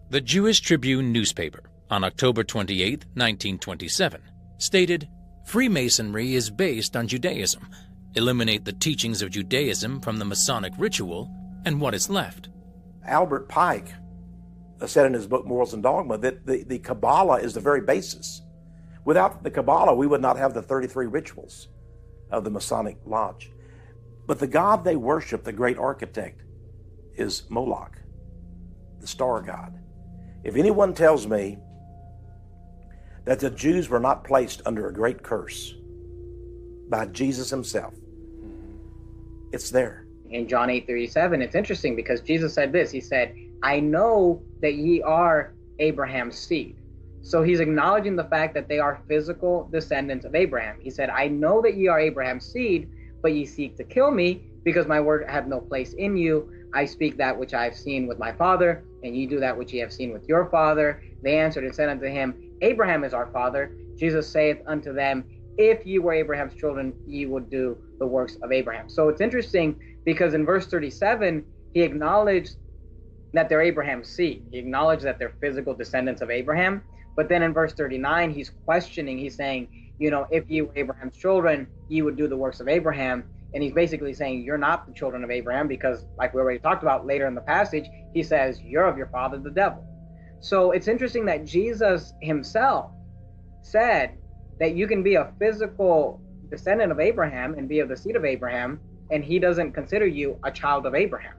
The Jewish Tribune newspaper, on October 28, 1927, stated Freemasonry is based on Judaism. Eliminate the teachings of Judaism from the Masonic ritual, and what is left? Albert Pike uh, said in his book Morals and Dogma that the, the Kabbalah is the very basis. Without the Kabbalah, we would not have the 33 rituals of the Masonic Lodge. But the God they worship, the great architect, is Moloch, the star god. If anyone tells me that the Jews were not placed under a great curse by Jesus himself, it's there. in John 8 37, it's interesting because Jesus said this. He said, I know that ye are Abraham's seed. So he's acknowledging the fact that they are physical descendants of Abraham. He said, I know that ye are Abraham's seed, but ye seek to kill me because my word have no place in you. I speak that which I have seen with my father, and ye do that which ye have seen with your father. They answered and said unto him, Abraham is our father. Jesus saith unto them, If ye were Abraham's children, ye would do the works of Abraham. So it's interesting because in verse 37, he acknowledged that they're Abraham's seed. He acknowledged that they're physical descendants of Abraham. But then in verse 39, he's questioning, he's saying, you know, if you were Abraham's children, you would do the works of Abraham. And he's basically saying, you're not the children of Abraham because, like we already talked about later in the passage, he says, you're of your father, the devil. So it's interesting that Jesus himself said that you can be a physical descendant of Abraham and be of the seed of Abraham, and he doesn't consider you a child of Abraham.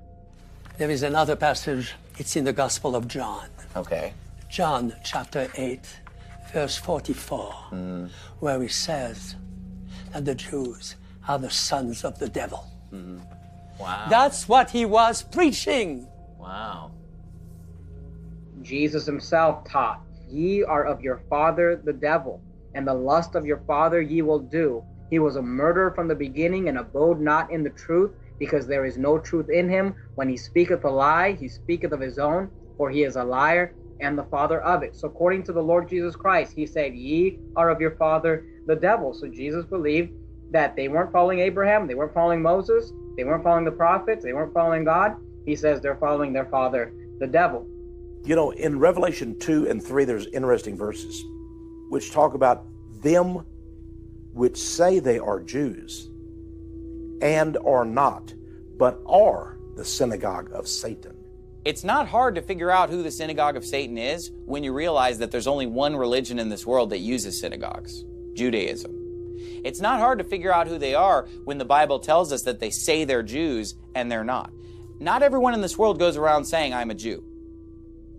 There is another passage, it's in the Gospel of John. Okay. John chapter 8, verse 44, Mm. where he says that the Jews are the sons of the devil. Mm-hmm. Wow. That's what he was preaching. wow. Jesus himself taught, Ye are of your father the devil, and the lust of your father ye will do. He was a murderer from the beginning and abode not in the truth, because there is no truth in him. When he speaketh a lie, he speaketh of his own, for he is a liar and the father of it. So, according to the Lord Jesus Christ, he said, Ye are of your father the devil. So, Jesus believed that they weren't following Abraham, they weren't following Moses, they weren't following the prophets, they weren't following God. He says they're following their father, the devil. You know, in Revelation 2 and 3, there's interesting verses which talk about them which say they are Jews and are not, but are the synagogue of Satan. It's not hard to figure out who the synagogue of Satan is when you realize that there's only one religion in this world that uses synagogues Judaism. It's not hard to figure out who they are when the Bible tells us that they say they're Jews and they're not. Not everyone in this world goes around saying, I'm a Jew.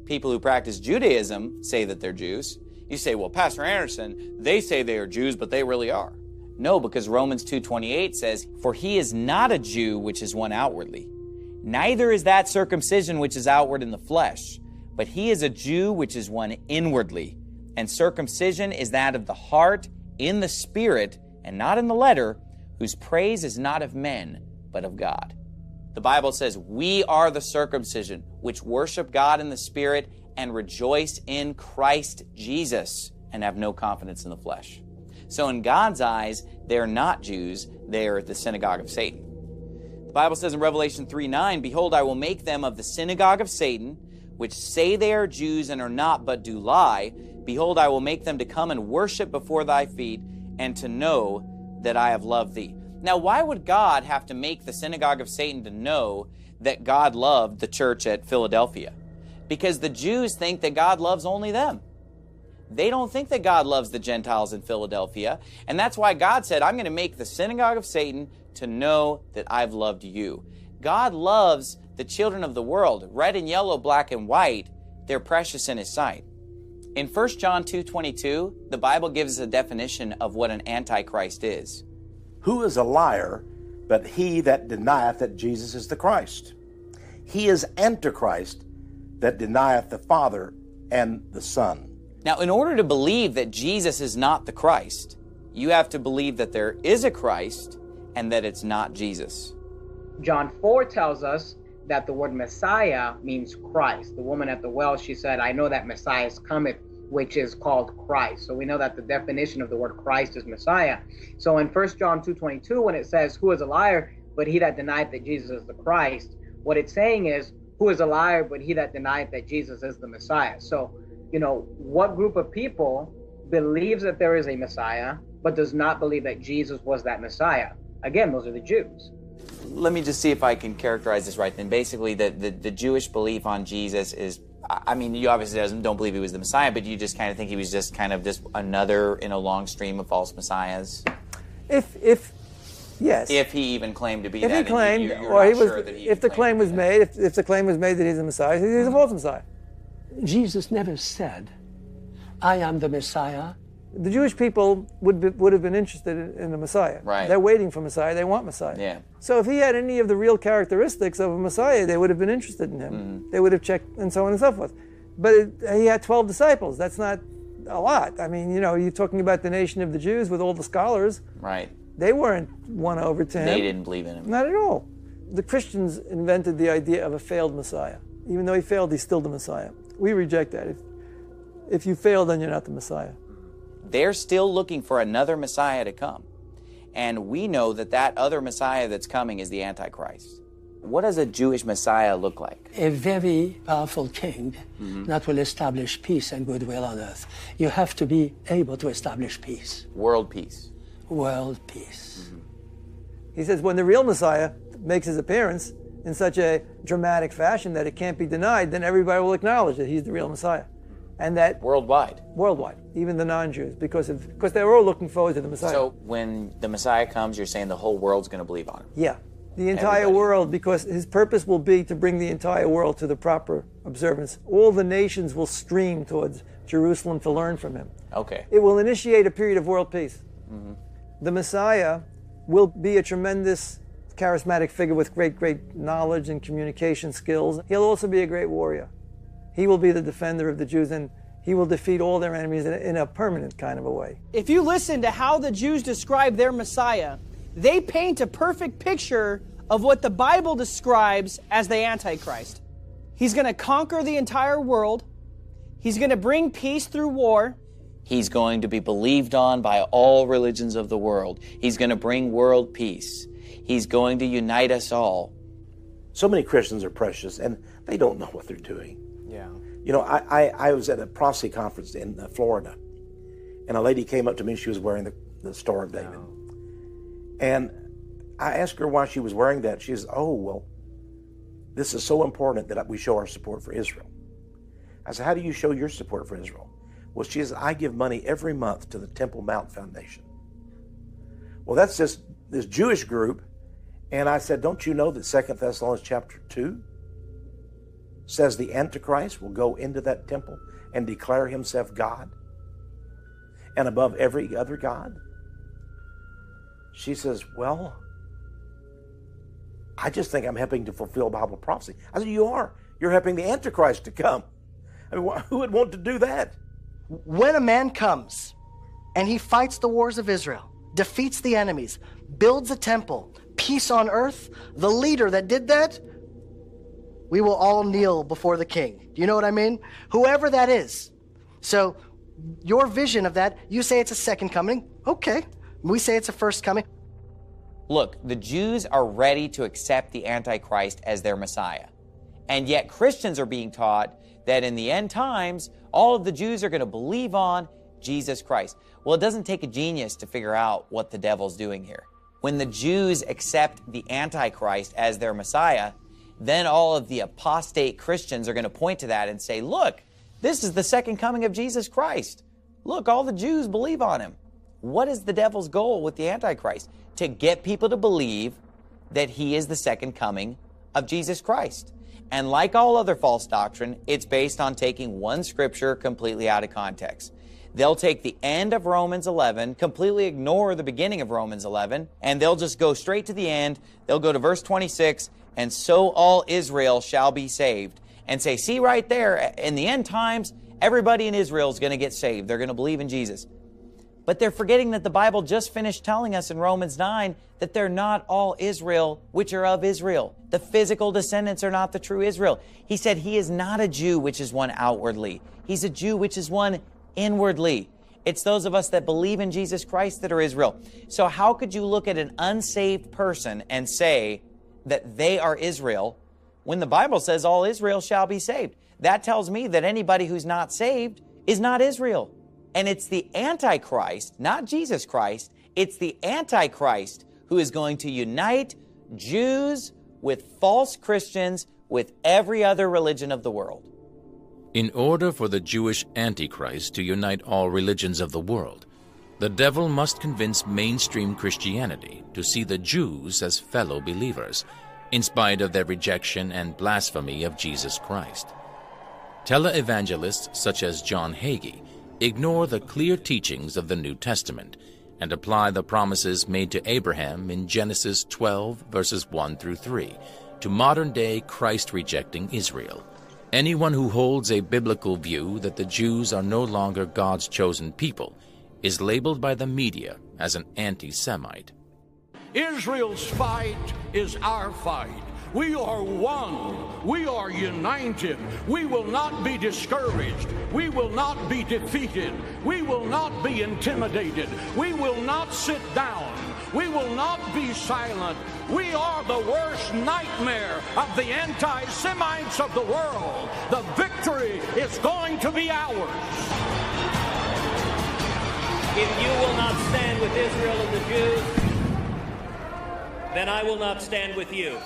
People who practice Judaism say that they're Jews. You say, well, Pastor Anderson, they say they are Jews, but they really are. No, because Romans 2:28 says, "For he is not a Jew which is one outwardly, neither is that circumcision which is outward in the flesh, but he is a Jew which is one inwardly, and circumcision is that of the heart in the spirit and not in the letter, whose praise is not of men, but of God." The Bible says, "We are the circumcision which worship God in the spirit and rejoice in Christ Jesus and have no confidence in the flesh." So, in God's eyes, they're not Jews, they're the synagogue of Satan. The Bible says in Revelation 3 9, Behold, I will make them of the synagogue of Satan, which say they are Jews and are not, but do lie. Behold, I will make them to come and worship before thy feet, and to know that I have loved thee. Now, why would God have to make the synagogue of Satan to know that God loved the church at Philadelphia? Because the Jews think that God loves only them. They don't think that God loves the Gentiles in Philadelphia. And that's why God said, I'm going to make the synagogue of Satan to know that I've loved you. God loves the children of the world, red and yellow, black and white. They're precious in his sight. In 1 John 2:22, the Bible gives a definition of what an antichrist is. Who is a liar but he that denieth that Jesus is the Christ? He is Antichrist that denieth the Father and the Son. Now, in order to believe that Jesus is not the Christ, you have to believe that there is a Christ and that it's not Jesus. John 4 tells us that the word Messiah means Christ. The woman at the well, she said, I know that Messiah is coming, which is called Christ. So we know that the definition of the word Christ is Messiah. So in 1 John 2.22, when it says, Who is a liar but he that denied that Jesus is the Christ, what it's saying is, Who is a liar but he that denied that Jesus is the Messiah? So, you know, what group of people believes that there is a Messiah but does not believe that Jesus was that Messiah? Again, those are the Jews let me just see if I can characterize this right then. Basically, the, the, the, Jewish belief on Jesus is, I mean, you obviously doesn't, don't believe he was the Messiah, but you just kind of think he was just kind of just another in a long stream of false messiahs. If, if, yes. If he even claimed to be if that. he claimed, you're, you're or he was, sure he if the claim was made, if, if the claim was made that he's a Messiah, he's a hmm. false Messiah. Jesus never said, I am the Messiah. The Jewish people would be, would have been interested in, the Messiah. Right. They're waiting for Messiah. They want Messiah. Yeah. So if he had any of the real characteristics of a Messiah, they would have been interested in him. Mm-hmm. They would have checked, and so on and so forth. But it, he had 12 disciples. That's not a lot. I mean, you know, you're talking about the nation of the Jews with all the scholars. Right. They weren't won over to him. They didn't believe in him. Not at all. The Christians invented the idea of a failed Messiah. Even though he failed, he's still the Messiah. We reject that. If, if you fail, then you're not the Messiah. They're still looking for another Messiah to come. And we know that that other Messiah that's coming is the Antichrist. What does a Jewish Messiah look like? A very powerful king mm-hmm. that will establish peace and goodwill on earth. You have to be able to establish peace, World peace. world peace. Mm-hmm. He says when the real Messiah makes his appearance in such a dramatic fashion that it can't be denied, then everybody will acknowledge that he's the real Messiah. And that worldwide. Worldwide, even the non-Jews, because of because they're all looking forward to the Messiah. So when the Messiah comes, you're saying the whole world's going to believe on him. Yeah. The entire world, because his purpose will be to bring the entire world to the proper observance. All the nations will stream towards Jerusalem to learn from him. Okay. It will initiate a period of world peace. Mhm. The Messiah will be a tremendous charismatic figure with great, great knowledge and communication skills. He'll also be a great warrior. He will be the defender of the Jews and he will defeat all their enemies in a, in a permanent kind of a way. If you listen to how the Jews describe their Messiah, they paint a perfect picture of what the Bible describes as the Antichrist. He's going to conquer the entire world, he's going to bring peace through war. He's going to be believed on by all religions of the world. He's going to bring world peace. He's going to unite us all. So many Christians are precious and they don't know what they're doing. You know, I, I, I was at a prophecy conference in uh, Florida, and a lady came up to me. She was wearing the, the Star of David. And I asked her why she was wearing that. She says, Oh, well, this is so important that we show our support for Israel. I said, How do you show your support for Israel? Well, she says, I give money every month to the Temple Mount Foundation. Well, that's this, this Jewish group. And I said, Don't you know that Second Thessalonians chapter 2 says the Antichrist will go into that temple and declare himself God and above every other God? She says, Well, I just think I'm helping to fulfill Bible prophecy. I said, You are. You're helping the Antichrist to come. I mean, who would want to do that? When a man comes and he fights the wars of Israel, defeats the enemies, builds a temple, peace on earth, the leader that did that, we will all kneel before the king. Do you know what I mean? Whoever that is. So, your vision of that, you say it's a second coming. Okay. We say it's a first coming. Look, the Jews are ready to accept the Antichrist as their Messiah. And yet Christians are being taught that in the end times, all of the Jews are going to believe on Jesus Christ. Well, it doesn't take a genius to figure out what the devil's doing here. When the Jews accept the Antichrist as their Messiah, then all of the apostate Christians are going to point to that and say, look, this is the second coming of Jesus Christ. Look, all the Jews believe on him. What is the devil's goal with the Antichrist? To get people to believe that he is the second coming of Jesus Christ. And like all other false doctrine, it's based on taking one scripture completely out of context. They'll take the end of Romans 11, completely ignore the beginning of Romans 11, and they'll just go straight to the end. They'll go to verse 26, and so all Israel shall be saved. And say, see right there, in the end times, everybody in Israel is going to get saved. They're going to believe in Jesus. But they're forgetting that the Bible just finished telling us in Romans 9 that they're not all Israel, which are of Israel. The physical descendants are not the true Israel. He said he is not a Jew, which is one outwardly. He's a Jew, which is one inwardly. It's those of us that believe in Jesus Christ that are Israel. So, how could you look at an unsaved person and say that they are Israel when the Bible says all Israel shall be saved? That tells me that anybody who's not saved is not Israel. And it's the Antichrist, not Jesus Christ, it's the Antichrist who is going to unite Jews with false Christians with every other religion of the world. In order for the Jewish Antichrist to unite all religions of the world, the devil must convince mainstream Christianity to see the Jews as fellow believers, in spite of their rejection and blasphemy of Jesus Christ. Televangelists such as John Hagee ignore the clear teachings of the New Testament and apply the promises made to Abraham in Genesis 12, verses 1 through 3, to modern day Christ rejecting Israel. Anyone who holds a biblical view that the Jews are no longer God's chosen people is labeled by the media as an anti Semite. Israel's fight is our fight. We are one. We are united. We will not be discouraged. We will not be defeated. We will not be intimidated. We will not sit down. We will not be silent. We are the worst nightmare of the anti Semites of the world. The victory is going to be ours. If you will not stand with Israel and the Jews, then I will not stand with you.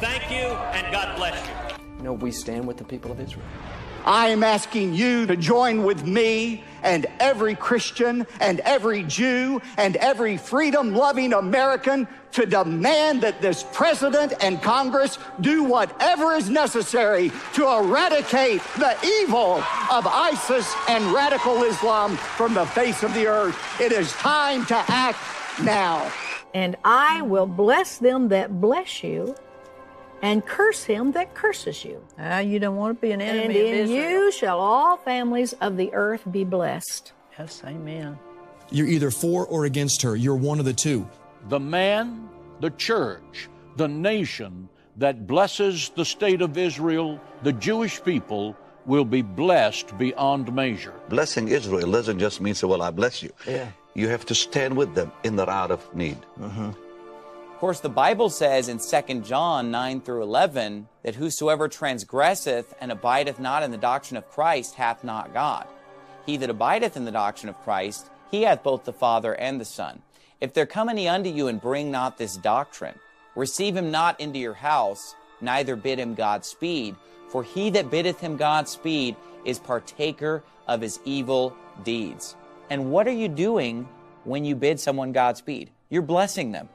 Thank you, and God bless you. No, we stand with the people of Israel. I am asking you to join with me and every Christian and every Jew and every freedom loving American to demand that this president and Congress do whatever is necessary to eradicate the evil of ISIS and radical Islam from the face of the earth. It is time to act now. And I will bless them that bless you and curse him that curses you. Ah, you don't want to be an enemy and in Israel. you shall all families of the earth be blessed. Yes, amen. You're either for or against her. You're one of the two. The man, the church, the nation that blesses the state of Israel, the Jewish people, will be blessed beyond measure. Blessing Israel doesn't just mean say, well, I bless you. Yeah. You have to stand with them in their hour of need. Of course, the Bible says in 2 John 9 through 11 that whosoever transgresseth and abideth not in the doctrine of Christ hath not God. He that abideth in the doctrine of Christ, he hath both the Father and the Son. If there come any unto you and bring not this doctrine, receive him not into your house, neither bid him Godspeed, for he that biddeth him Godspeed is partaker of his evil deeds. And what are you doing when you bid someone Godspeed? You're blessing them.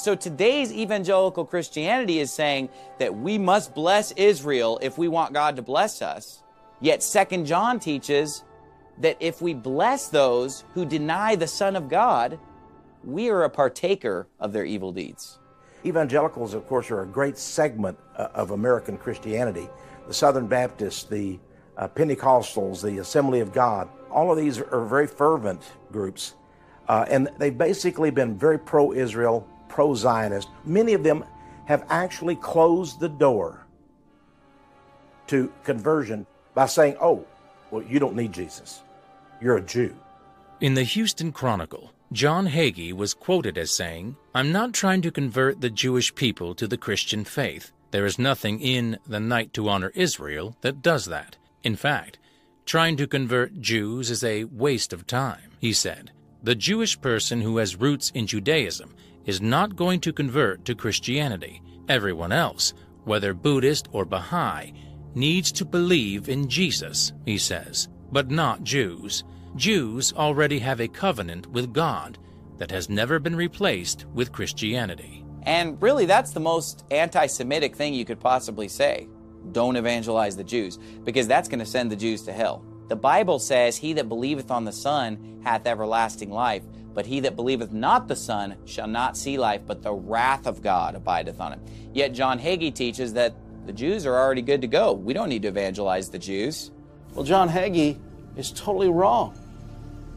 So today's evangelical Christianity is saying that we must bless Israel if we want God to bless us. Yet 2 John teaches that if we bless those who deny the Son of God, we are a partaker of their evil deeds. Evangelicals, of course, are a great segment uh, of American Christianity. The Southern Baptists, the uh, Pentecostals, the Assembly of God, all of these are very fervent groups. Uh, and they've basically been very pro Israel, pro Zionist. Many of them have actually closed the door to conversion by saying, oh, well, you don't need Jesus. You're a Jew. In the Houston Chronicle, John Hagee was quoted as saying, I'm not trying to convert the Jewish people to the Christian faith. There is nothing in the Night to Honor Israel that does that. In fact, trying to convert Jews is a waste of time, he said. The Jewish person who has roots in Judaism is not going to convert to Christianity. Everyone else, whether Buddhist or Baha'i, needs to believe in Jesus, he says, but not Jews. Jews already have a covenant with God that has never been replaced with Christianity. And really, that's the most anti Semitic thing you could possibly say. Don't evangelize the Jews, because that's going to send the Jews to hell. The Bible says, He that believeth on the Son hath everlasting life, but he that believeth not the Son shall not see life, but the wrath of God abideth on him. Yet John Hagee teaches that the Jews are already good to go. We don't need to evangelize the Jews. Well, John Hagee is totally wrong.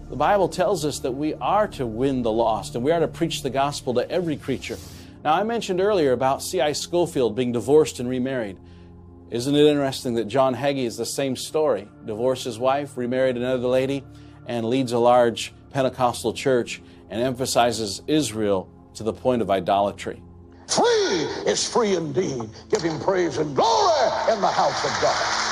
The Bible tells us that we are to win the lost and we are to preach the gospel to every creature. Now, I mentioned earlier about C.I. Scofield being divorced and remarried. Isn't it interesting that John Hagee is the same story? Divorced his wife, remarried another lady, and leads a large Pentecostal church and emphasizes Israel to the point of idolatry. Free is free indeed. Give him praise and glory in the house of God.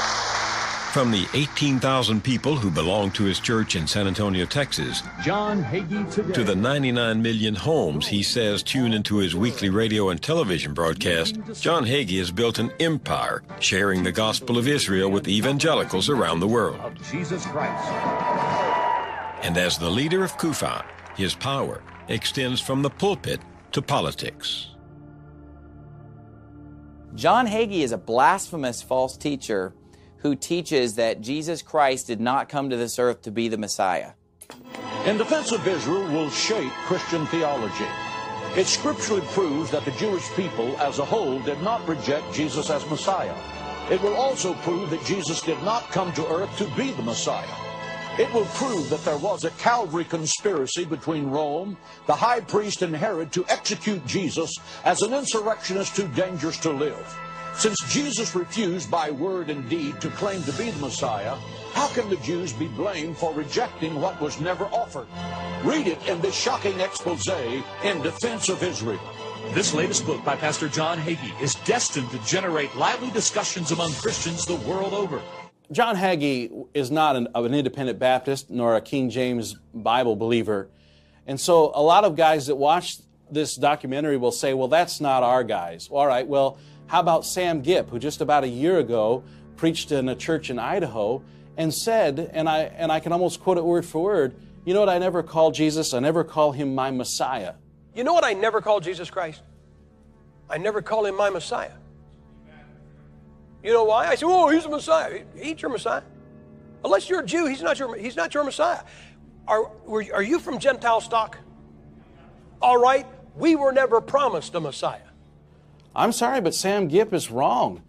From the 18,000 people who belong to his church in San Antonio, Texas, John Hagee today. to the 99 million homes he says tune into his weekly radio and television broadcast, John Hagee has built an empire sharing the gospel of Israel with evangelicals around the world. Of Jesus Christ. And as the leader of CUFI, his power extends from the pulpit to politics. John Hagee is a blasphemous false teacher who teaches that Jesus Christ did not come to this earth to be the Messiah. In Defense of Israel will shape Christian theology. It scripturally proves that the Jewish people as a whole did not reject Jesus as Messiah. It will also prove that Jesus did not come to earth to be the Messiah. It will prove that there was a Calvary conspiracy between Rome, the high priest, and Herod to execute Jesus as an insurrectionist too dangerous to live. Since Jesus refused by word and deed to claim to be the Messiah, how can the Jews be blamed for rejecting what was never offered? Read it in this shocking expose in defense of Israel. This latest book by Pastor John Hagee is destined to generate lively discussions among Christians the world over. John Hagee is not an, an, independent Baptist nor a King James Bible believer. And so a lot of guys that watch this documentary will say, well, that's not our guys. All right, well, how about Sam Gipp, who just about a year ago preached in a church in Idaho and said, and I, and I can almost quote it word for word, you know what I never call Jesus? I never call him my Messiah. You know what I never call Jesus Christ? I never call him my Messiah. You know why? I say, oh, he's a Messiah. He ain't your Messiah. Unless you're a Jew, he's not your, he's not your Messiah. Are, are you from Gentile stock? All right, we were never promised a Messiah. I'm sorry, but Sam Gipp is wrong.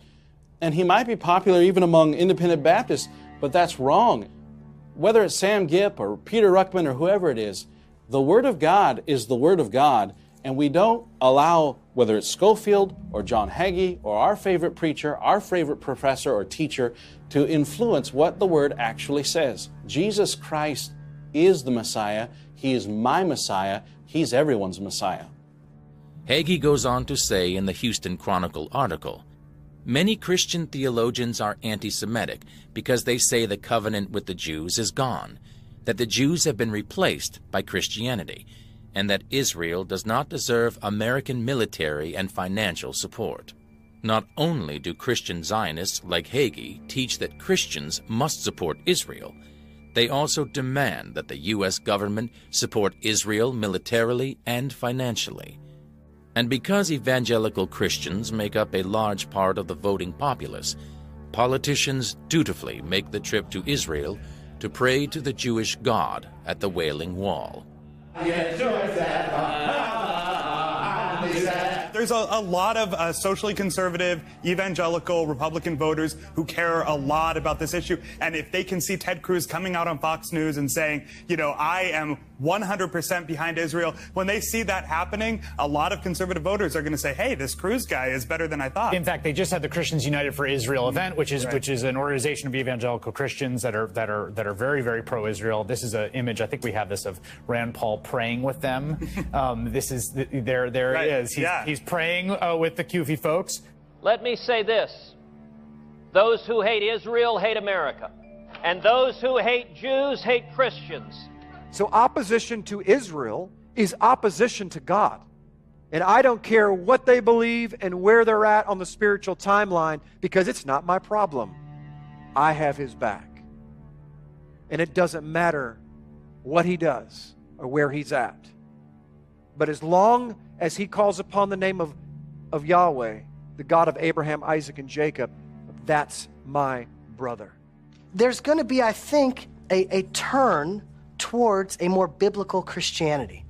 And he might be popular even among independent Baptists, but that's wrong. Whether it's Sam Gipp or Peter Ruckman or whoever it is, the Word of God is the Word of God, and we don't allow whether it's Scofield or John Hagee or our favorite preacher, our favorite professor or teacher, to influence what the Word actually says. Jesus Christ is the Messiah. He is my Messiah. He's everyone's Messiah. Hagee goes on to say in the Houston Chronicle article Many Christian theologians are anti Semitic because they say the covenant with the Jews is gone, that the Jews have been replaced by Christianity, and that Israel does not deserve American military and financial support. Not only do Christian Zionists like Hagee teach that Christians must support Israel, they also demand that the U.S. government support Israel militarily and financially. And because evangelical Christians make up a large part of the voting populace, politicians dutifully make the trip to Israel to pray to the Jewish God at the Wailing Wall. Yeah, enjoy that. Uh, uh, uh, uh, uh, there's a, a lot of uh, socially conservative, evangelical, Republican voters who care a lot about this issue. And if they can see Ted Cruz coming out on Fox News and saying, you know, I am 100% behind Israel, when they see that happening, a lot of conservative voters are going to say, hey, this Cruz guy is better than I thought. In fact, they just had the Christians United for Israel event, which is right. which is an organization of evangelical Christians that are that are that are very very pro-Israel. This is an image. I think we have this of Rand Paul praying with them. um, this is there. There right. is. He's, yeah. he's praying uh, with the CUFI folks. Let me say this: those who hate Israel hate America, and those who hate Jews hate Christians. So opposition to Israel is opposition to God. And I don't care what they believe and where they're at on the spiritual timeline because it's not my problem. I have his back. And it doesn't matter what he does or where he's at. But as long as he calls upon the name of, of Yahweh, the God of Abraham, Isaac, and Jacob, that's my brother. There's going to be, I think, a, a turn towards a more biblical Christianity,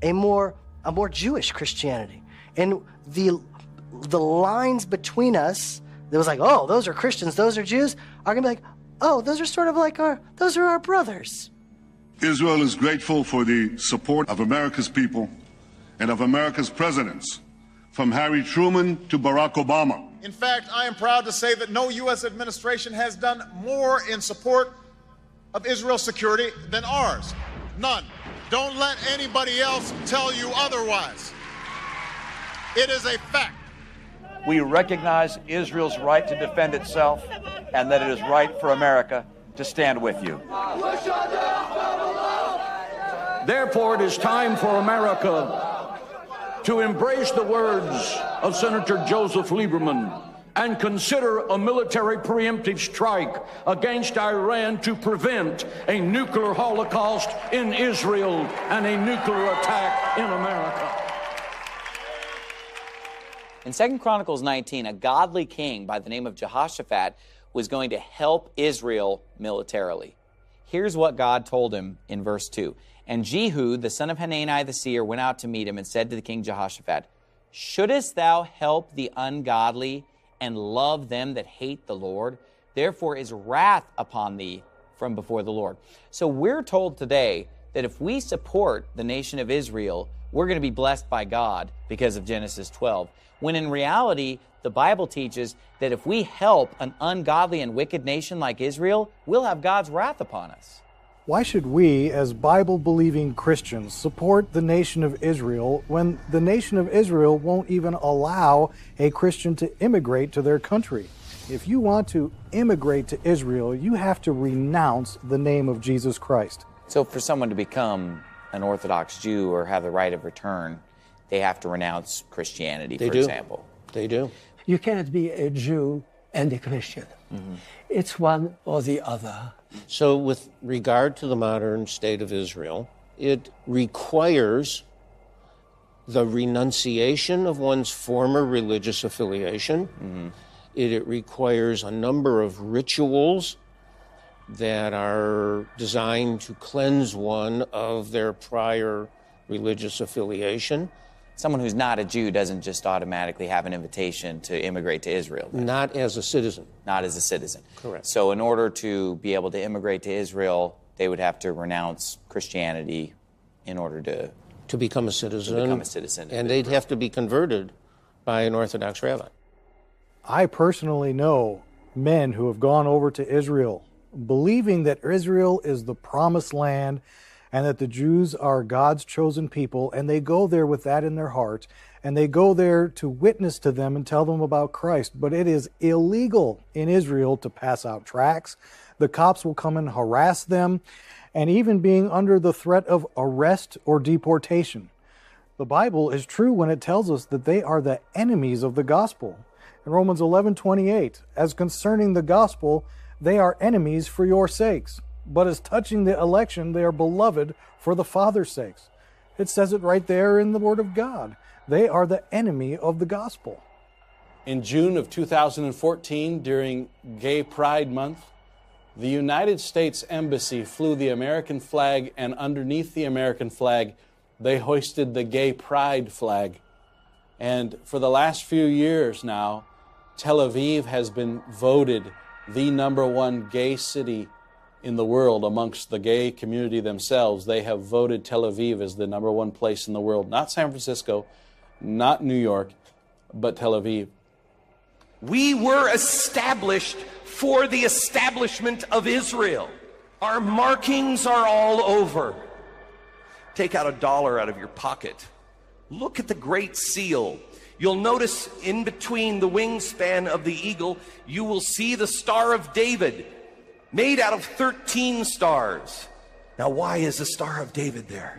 a more, a more Jewish Christianity. And the, the lines between us, that was like, oh, those are Christians, those are Jews, are going to be like, oh, those are sort of like our, those are our brothers. Israel is grateful for the support of America's people and of America's presidents, from Harry Truman to Barack Obama. In fact, I am proud to say that no U.S. administration has done more in support of Israel's security than ours. None. Don't let anybody else tell you otherwise. It is a fact. We recognize Israel's right to defend itself and that it is right for America to stand with you. Therefore, it is time for America to embrace the words of Senator Joseph Lieberman and consider a military preemptive strike against Iran to prevent a nuclear holocaust in Israel and a nuclear attack in America. In 2 Chronicles 19, a godly king by the name of Jehoshaphat was going to help Israel militarily. Here's what God told him in verse 2 And Jehu, the son of Hanani the seer, went out to meet him and said to the king Jehoshaphat, Shouldest thou help the ungodly and love them that hate the Lord? Therefore is wrath upon thee from before the Lord. So we're told today that if we support the nation of Israel, we're going to be blessed by God because of Genesis 12. When in reality, the Bible teaches that if we help an ungodly and wicked nation like Israel, we'll have God's wrath upon us. Why should we, as Bible believing Christians, support the nation of Israel when the nation of Israel won't even allow a Christian to immigrate to their country? If you want to immigrate to Israel, you have to renounce the name of Jesus Christ. So, for someone to become an Orthodox Jew or have the right of return, they have to renounce Christianity, They for do. example. They do. You cannot be a Jew and a Christian. Mm-hmm. It's one or the other. So, with regard to the modern state of Israel, it requires the renunciation of one's former religious affiliation. Mm-hmm. It, it requires a number of rituals that are designed to cleanse one of their prior religious affiliation. Someone who's not a Jew doesn't just automatically have an invitation to immigrate to Israel. then. Not as a citizen. Not as a citizen. Correct. So, in order to be able to immigrate to Israel, they would have to renounce Christianity in order to to become a citizen. become a citizen. And they'd have to be converted by an Orthodox rabbi. I personally know men who have gone over to Israel believing that Israel is the promised land and that the Jews are God's chosen people, and they go there with that in their heart, and they go there to witness to them and tell them about Christ. But it is illegal in Israel to pass out tracts. The cops will come and harass them, and even being under the threat of arrest or deportation. The Bible is true when it tells us that they are the enemies of the gospel. In Romans 11:28, as concerning the gospel, they are enemies for your sakes, but as touching the election, they are beloved for the Father's sakes. It says it right there in the word of God. They are the enemy of the gospel. In June of 2014, during Gay Pride Month, the United States Embassy flew the American flag, and underneath the American flag, they hoisted the Gay Pride flag. And for the last few years now, Tel Aviv has been voted the number one gay city in the world amongst the gay community themselves. They have voted Tel Aviv as the number one place in the world, not San Francisco, not New York, but Tel Aviv. We were established for the establishment of Israel. Our markings are all over. Take out a dollar out of your pocket. Look at the Great Seal. You'll notice in between the wingspan of the eagle, you will see the Star of David, made out of 13 stars. Now, why is the Star of David there?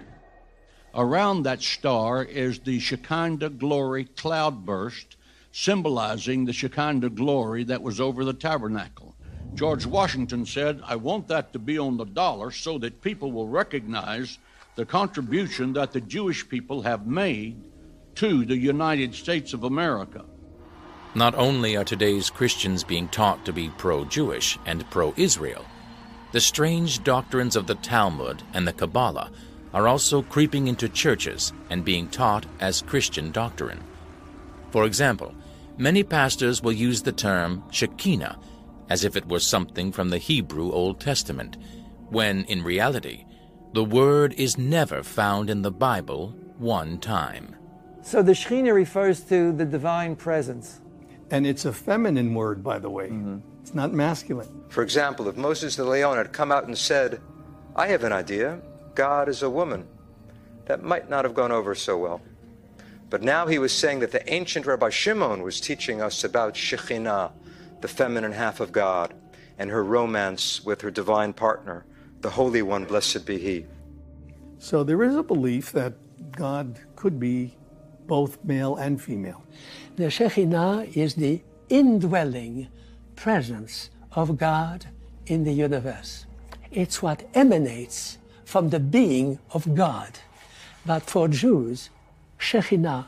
Around that star is the Shekinah glory cloudburst, symbolizing the Shekinah glory that was over the tabernacle. George Washington said, I want that to be on the dollar so that people will recognize the contribution that the Jewish people have made to the United States of America. Not only are today's Christians being taught to be pro Jewish and pro Israel, the strange doctrines of the Talmud and the Kabbalah are also creeping into churches and being taught as Christian doctrine. For example, many pastors will use the term Shekinah as if it were something from the Hebrew Old Testament, when in reality, the word is never found in the Bible one time. So the Shekhinah refers to the divine presence. And it's a feminine word, by the way. Mm-hmm. It's not masculine. For example, if Moses de Leon had come out and said, I have an idea, God is a woman, that might not have gone over so well. But now he was saying that the ancient Rabbi Shimon was teaching us about Shekhinah, the feminine half of God, and her romance with her divine partner, the Holy One, blessed be He. So there is a belief that God could be both male and female. The Shekhinah is the indwelling presence of God in the universe. It's what emanates from the being of God. But for Jews, Shekhinah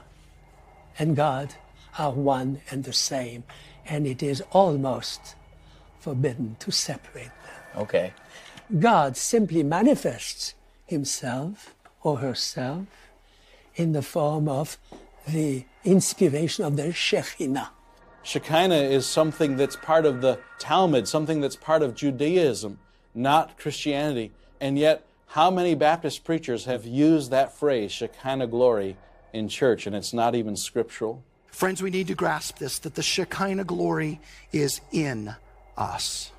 and God are one and the same, and it is almost forbidden to separate them. Okay. God simply manifests himself or herself in the form of the inspiration of the Shekhinah. Shekinah is something that's part of the Talmud, something that's part of Judaism, not Christianity. And yet, how many Baptist preachers have used that phrase, Shekinah glory, in church, and it's not even scriptural? Friends, we need to grasp this that the Shekinah glory is in us.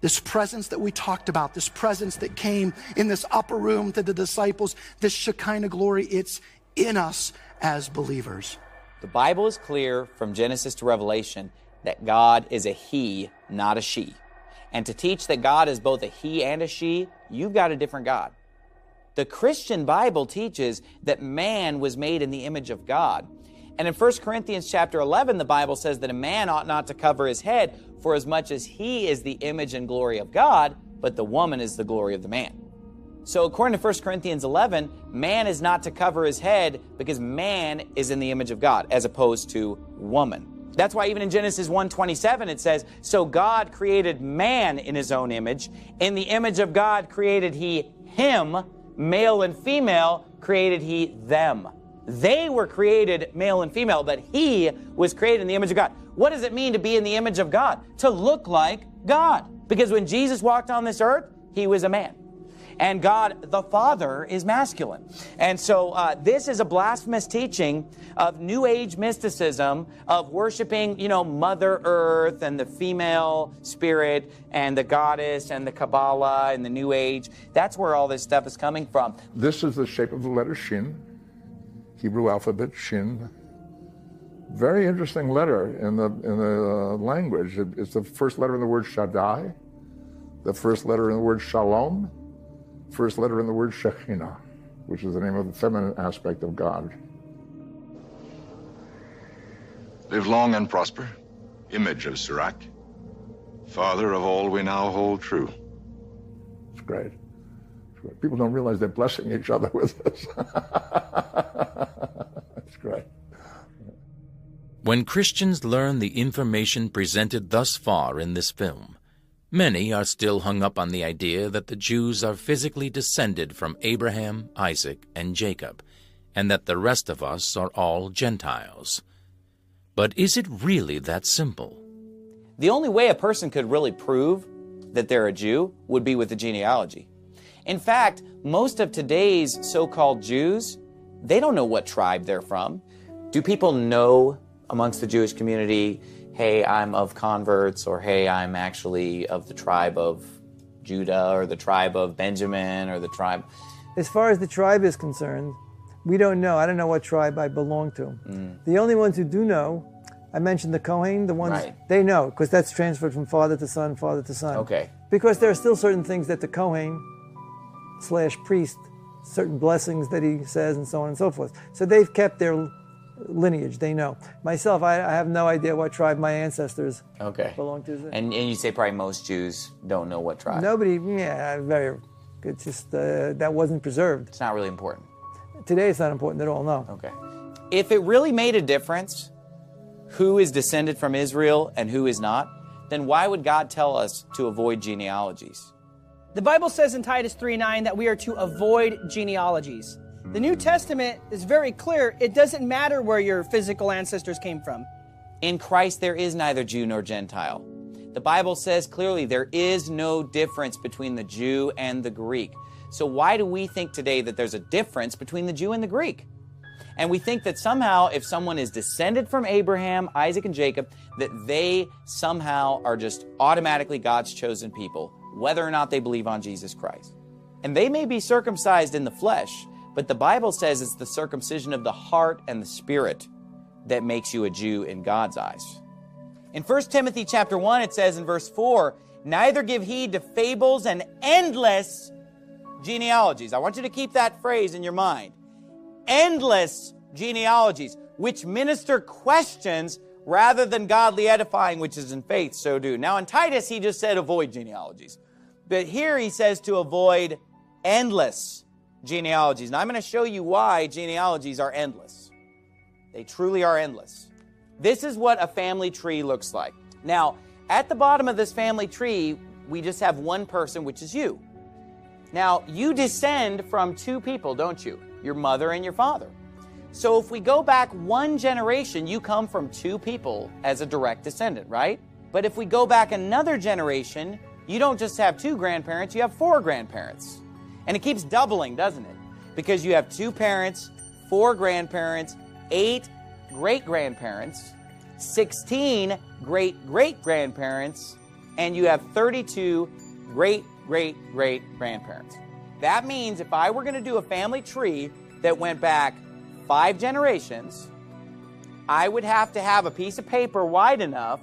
This presence that we talked about, this presence that came in this upper room to the disciples, this Shekinah glory, it's in us as believers. The Bible is clear from Genesis to Revelation that God is a he, not a she. And to teach that God is both a he and a she, you've got a different God. The Christian Bible teaches that man was made in the image of God. And in 1 Corinthians chapter 11, the Bible says that a man ought not to cover his head for as much as he is the image and glory of God, but the woman is the glory of the man. So according to 1 Corinthians 11, man is not to cover his head because man is in the image of God as opposed to woman. That's why even in Genesis 1:27 it says, "So God created man in his own image, in the image of God created he him, male and female created he them." They were created male and female, but he was created in the image of God. What does it mean to be in the image of God? To look like God. Because when Jesus walked on this earth, he was a man. And God the Father is masculine. And so uh, this is a blasphemous teaching of New Age mysticism, of worshiping, you know, Mother Earth and the female spirit and the goddess and the Kabbalah and the New Age. That's where all this stuff is coming from. This is the shape of the letter Shin, Hebrew alphabet Shin. Very interesting letter in the in the uh, language. It, it's the first letter in the word Shaddai, the first letter in the word Shalom, first letter in the word Shekhinah, which is the name of the feminine aspect of God. Live long and prosper, image of Sirach, father of all we now hold true. It's great. It's great. People don't realize they're blessing each other with this. it's great. When Christians learn the information presented thus far in this film, many are still hung up on the idea that the Jews are physically descended from Abraham, Isaac, and Jacob, and that the rest of us are all Gentiles. But is it really that simple? The only way a person could really prove that they're a Jew would be with the genealogy. In fact, most of today's so called Jews, they don't know what tribe they're from. Do people know amongst the Jewish community, hey, I'm of converts, or hey, I'm actually of the tribe of Judah, or the tribe of Benjamin, or the tribe? As far as the tribe is concerned, we don't know. I don't know what tribe I belong to. Mm. The only ones who do know, I mentioned the Kohen, the ones Right. they know, because that's transferred from father to son, father to son. Okay. Because there are still certain things that the Kohen slash priest, certain blessings that he says, and so on and so forth. So they've kept their lineage. They know. Myself, I, I have no idea what tribe my ancestors Okay. belong to. And, and you say probably most Jews don't know what tribe. Nobody, yeah, very. It's just uh, that wasn't preserved. It's not really important. Today, it's not important at all. No. Okay. If it really made a difference who is descended from Israel and who is not, then why would God tell us to avoid genealogies? The Bible says in Titus 3 9 that we are to avoid genealogies. The New Testament is very clear. It doesn't matter where your physical ancestors came from. In Christ, there is neither Jew nor Gentile. The Bible says clearly there is no difference between the Jew and the Greek. So, why do we think today that there's a difference between the Jew and the Greek? And we think that somehow, if someone is descended from Abraham, Isaac, and Jacob, that they somehow are just automatically God's chosen people, whether or not they believe on Jesus Christ. And they may be circumcised in the flesh, but the Bible says it's the circumcision of the heart and the spirit that makes you a Jew in God's eyes. In 1 Timothy chapter 1 it says in verse 4, "Neither give heed to fables and endless genealogies." I want you to keep that phrase in your mind. Endless genealogies which minister questions rather than godly edifying which is in faith so do. Now in Titus he just said avoid genealogies. But here he says to avoid endless genealogies. Now I'm going to show you why genealogies are endless. They truly are endless. This is what a family tree looks like. Now, at the bottom of this family tree, we just have one person, which is you. Now, you descend from two people, don't you? Your mother and your father. So if we go back one generation, you come from two people as a direct descendant, right? But if we go back another generation, you don't just have two grandparents, you have four grandparents. And it keeps doubling, doesn't it? Because you have two parents, four grandparents, eight great grandparents, 16 great great grandparents, and you have 32 great great great grandparents. That means if I were going to do a family tree that went back five generations, I would have to have a piece of paper wide enough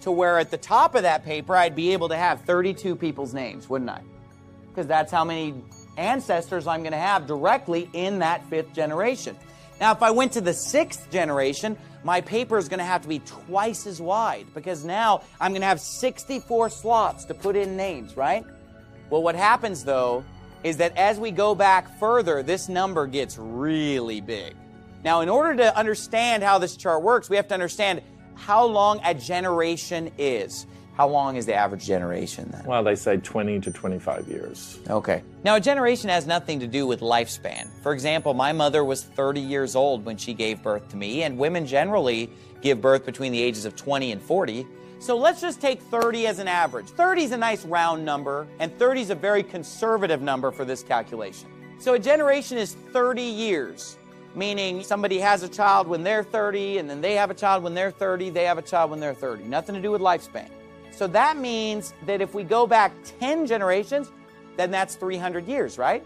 to where at the top of that paper I'd be able to have 32 people's names, wouldn't I? Because that's how many ancestors I'm going to have directly in that fifth generation. Now, if I went to the sixth generation, my paper is going to have to be twice as wide because now I'm going to have 64 slots to put in names, right? Well, what happens though is that as we go back further, this number gets really big. Now, in order to understand how this chart works, we have to understand how long a generation is. How long is the average generation then? Well, they say 20 to 25 years. Okay. Now, a generation has nothing to do with lifespan. For example, my mother was 30 years old when she gave birth to me, and women generally give birth between the ages of 20 and 40. So let's just take 30 as an average. 30 is a nice round number, and 30 is a very conservative number for this calculation. So a generation is 30 years, meaning somebody has a child when they're 30, and then they have a child when they're 30, they have a child when they're 30. Nothing to do with lifespan. So that means that if we go back 10 generations, then that's 300 years, right?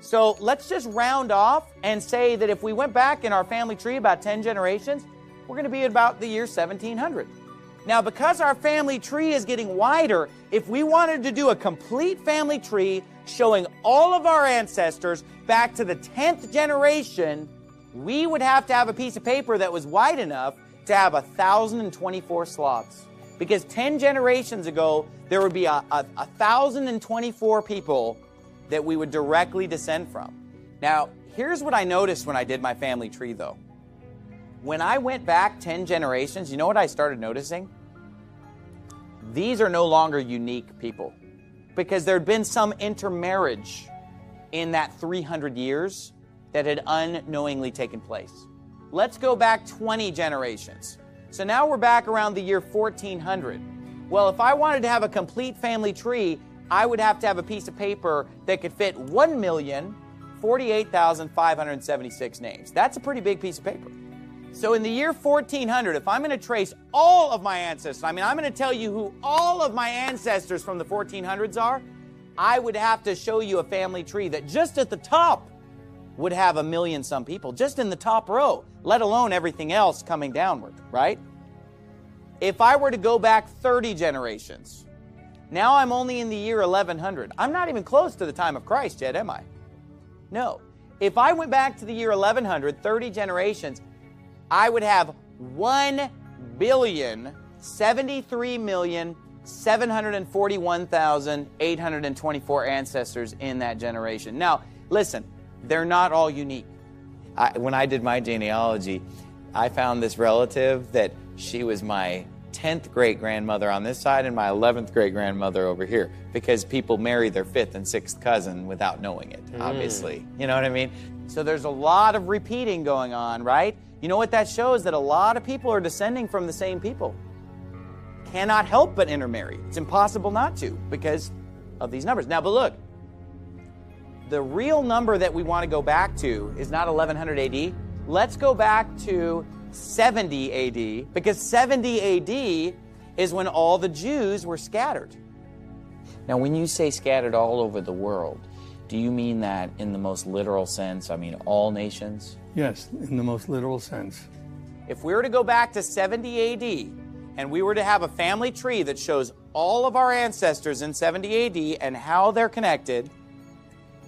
So let's just round off and say that if we went back in our family tree about 10 generations, we're going to be about the year 1700. Now, because our family tree is getting wider, if we wanted to do a complete family tree showing all of our ancestors back to the 10th generation, we would have to have a piece of paper that was wide enough to have 1,024 slots. Because 10 generations ago, there would be a, a, a 1,024 people that we would directly descend from. Now, here's what I noticed when I did my family tree, though. When I went back 10 generations, you know what I started noticing? These are no longer unique people because there had been some intermarriage in that 300 years that had unknowingly taken place. Let's go back 20 generations. So now we're back around the year 1400. Well, if I wanted to have a complete family tree, I would have to have a piece of paper that could fit 1,048,576 names. That's a pretty big piece of paper. So in the year 1400, if I'm going to trace all of my ancestors, I mean, I'm going to tell you who all of my ancestors from the 1400s are, I would have to show you a family tree that just at the top would have a million some people, just in the top row, let alone everything else coming downward, right? If I were to go back 30 generations, now I'm only in the year 1100. I'm not even close to the time of Christ yet, am I? No. If I went back to the year 1100, 30 generations, I would have 1 billion 73 million 741,824 ancestors in that generation. Now, listen, they're not all unique. I, when I did my genealogy, I found this relative that she was my 10th great grandmother on this side and my 11th great grandmother over here because people marry their fifth and sixth cousin without knowing it, Mm. obviously. You know what I mean? So there's a lot of repeating going on, right? You know what that shows? That a lot of people are descending from the same people. Cannot help but intermarry. It's impossible not to because of these numbers. Now, but look, the real number that we want to go back to is not 1100 AD. Let's go back to 70 AD because 70 AD is when all the Jews were scattered. Now, when you say scattered all over the world, do you mean that in the most literal sense? I mean, all nations? Yes, in the most literal sense. If we were to go back to 70 AD and we were to have a family tree that shows all of our ancestors in 70 AD and how they're connected,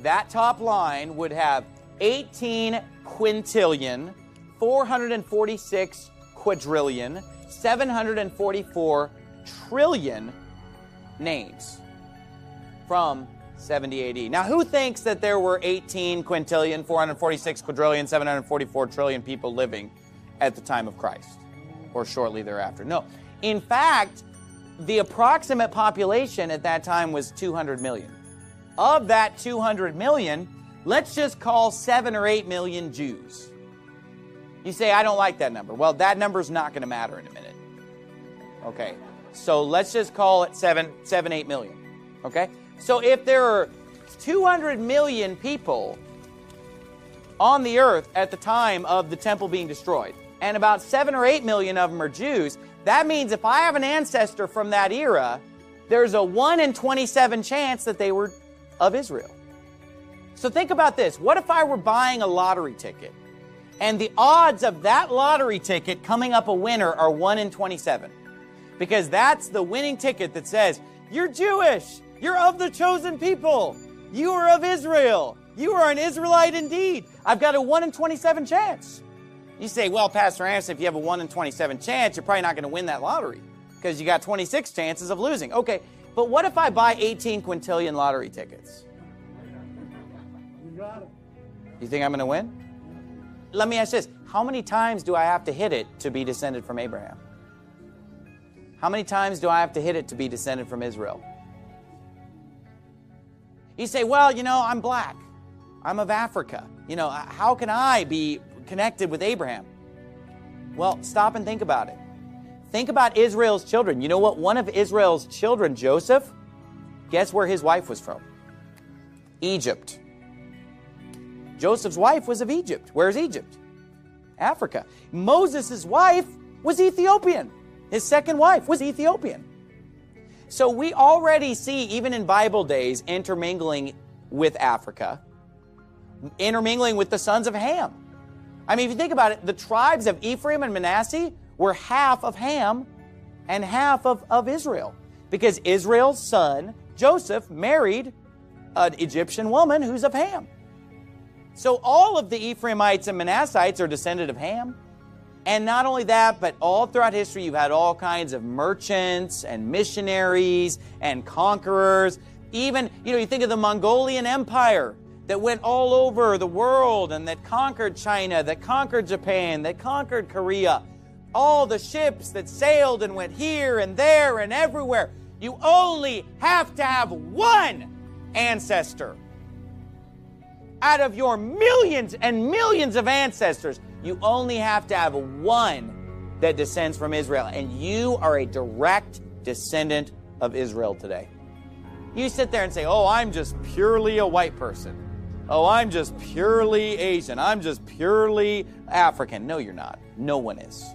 that top line would have 18 quintillion, 446 quadrillion, 744 trillion names from 70 AD. Now, who thinks that there were 18 quintillion, 446 quadrillion, 744 trillion people living at the time of Christ or shortly thereafter? No. In fact, the approximate population at that time was 200 million. Of that 200 million, let's just call 7 or 8 million Jews. You say, I don't like that number. Well, that number's not going to matter in a minute. Okay, so let's just call it 7, 7, 8 million. Okay? So if there are 200 million people on the earth at the time of the temple being destroyed, and about 7 or 8 million of them are Jews, that means if I have an ancestor from that era, there's a 1 in 27 chance that they were of Israel. So think about this. What if I were buying a lottery ticket and the odds of that lottery ticket coming up a winner are 1 in 27? Because that's the winning ticket that says, You're Jewish, you're of the chosen people, you are of Israel, you are an Israelite indeed. I've got a 1 in 27 chance. You say, Well, Pastor Anderson, if you have a 1 in 27 chance, you're probably not going to win that lottery because you got 26 chances of losing. Okay, but what if I buy 18 quintillion lottery tickets? You think I'm going to win? Let me ask this How many times do I have to hit it to be descended from Abraham? How many times do I have to hit it to be descended from Israel? You say, Well, you know, I'm black. I'm of Africa. You know, how can I be connected with Abraham? Well, stop and think about it. Think about Israel's children. You know what? One of Israel's children, Joseph, guess where his wife was from? Egypt. Joseph's wife was of Egypt. Where's Egypt? Africa. Moses' wife was Ethiopian. His second wife was Ethiopian. So we already see, even in Bible days, intermingling with Africa, intermingling with the sons of Ham. I mean, if you think about it, the tribes of Ephraim and Manasseh were half of Ham and half of, of Israel. Because Israel's son, Joseph, married an Egyptian woman who's of Ham. So all of the Ephraimites and Manassites are descended of Ham. And not only that, but all throughout history, you've had all kinds of merchants and missionaries and conquerors. Even, you know, you think of the Mongolian Empire that went all over the world and that conquered China, that conquered Japan, that conquered Korea all the ships that sailed and went here and there and everywhere. You only have to have one ancestor. Out of your millions and millions of ancestors, you only have to have one that descends from Israel. And you are a direct descendant of Israel today. You sit there and say, Oh, I'm just purely a white person. Oh, I'm just purely Asian. I'm just purely African. No, you're not. No one is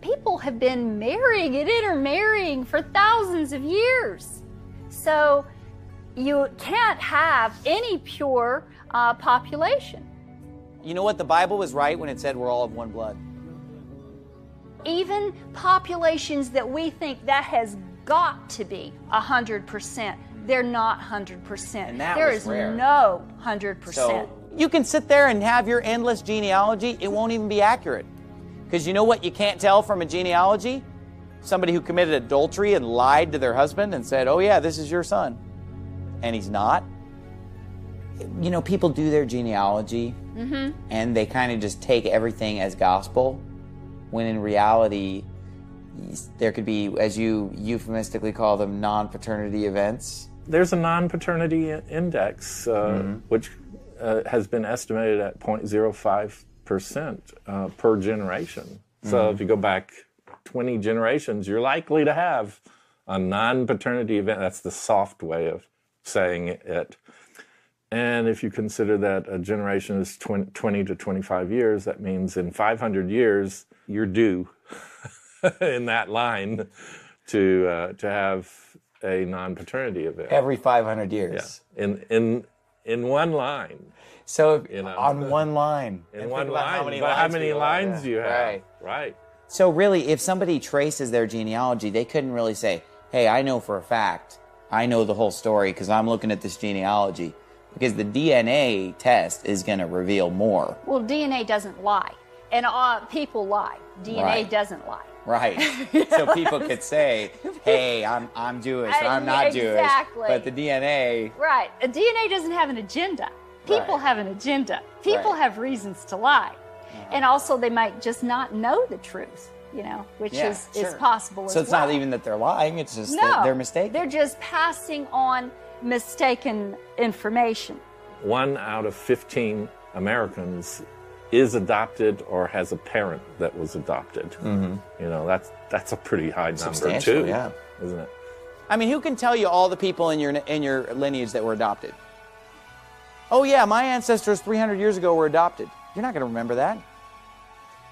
people have been marrying and intermarrying for thousands of years. So you can't have any pure uh, population. You know what? The Bible was right when it said we're all of one blood. Even populations that we think that has got to be 100%, they're not 100%. There is rare. no 100%. So you can sit there and have your endless genealogy, it won't even be accurate. Because you know what you can't tell from a genealogy? Somebody who committed adultery and lied to their husband and said, Oh, yeah, this is your son. And he's not. You know, people do their genealogy Mm-hmm. and they kind of just take everything as gospel, when in reality, there could be, as you euphemistically call them, non paternity events. There's a non paternity index, uh, Mm-hmm. which uh, has been estimated at 0.05 percent uh, per generation. So Mhm. if you go back 20 generations, you're likely to have a non-paternity event. That's the soft way of saying it. And if you consider that a generation is 20, 20 to 25 years, that means in 500 years you're due in that line to uh, to have a non-paternity event Every 500 years. Yeah, in in in one line. So you know, on one line. In one line. how many but how lines many lines do you have? Right. Right. So really, if somebody traces their genealogy, they couldn't really say, "Hey, I know for a fact, I know the whole story because I'm looking at this genealogy." Because the DNA test is going to reveal more. Well, DNA doesn't lie. And uh, people lie. DNA Right. doesn't lie. Right. so people could say, "Hey, I'm I'm Jewish or I'm not Jewish," Exactly. but the DNA. Right. A DNA doesn't have an agenda. People Right. have an agenda. People Right. have reasons to lie. And also, they might just not know the truth. you know, which Yeah, is, is possible So as it's well. not even that they're lying, it's just no, that they're mistaken. They're just passing on mistaken information. One out of 15 Americans is adopted or has a parent that was adopted. Mhm. You know, that's that's a pretty high number too, yeah. isn't it? I mean, who can tell you all the people in your in your lineage that were adopted? Oh yeah, my ancestors 300 years ago were adopted. You're not going to remember that.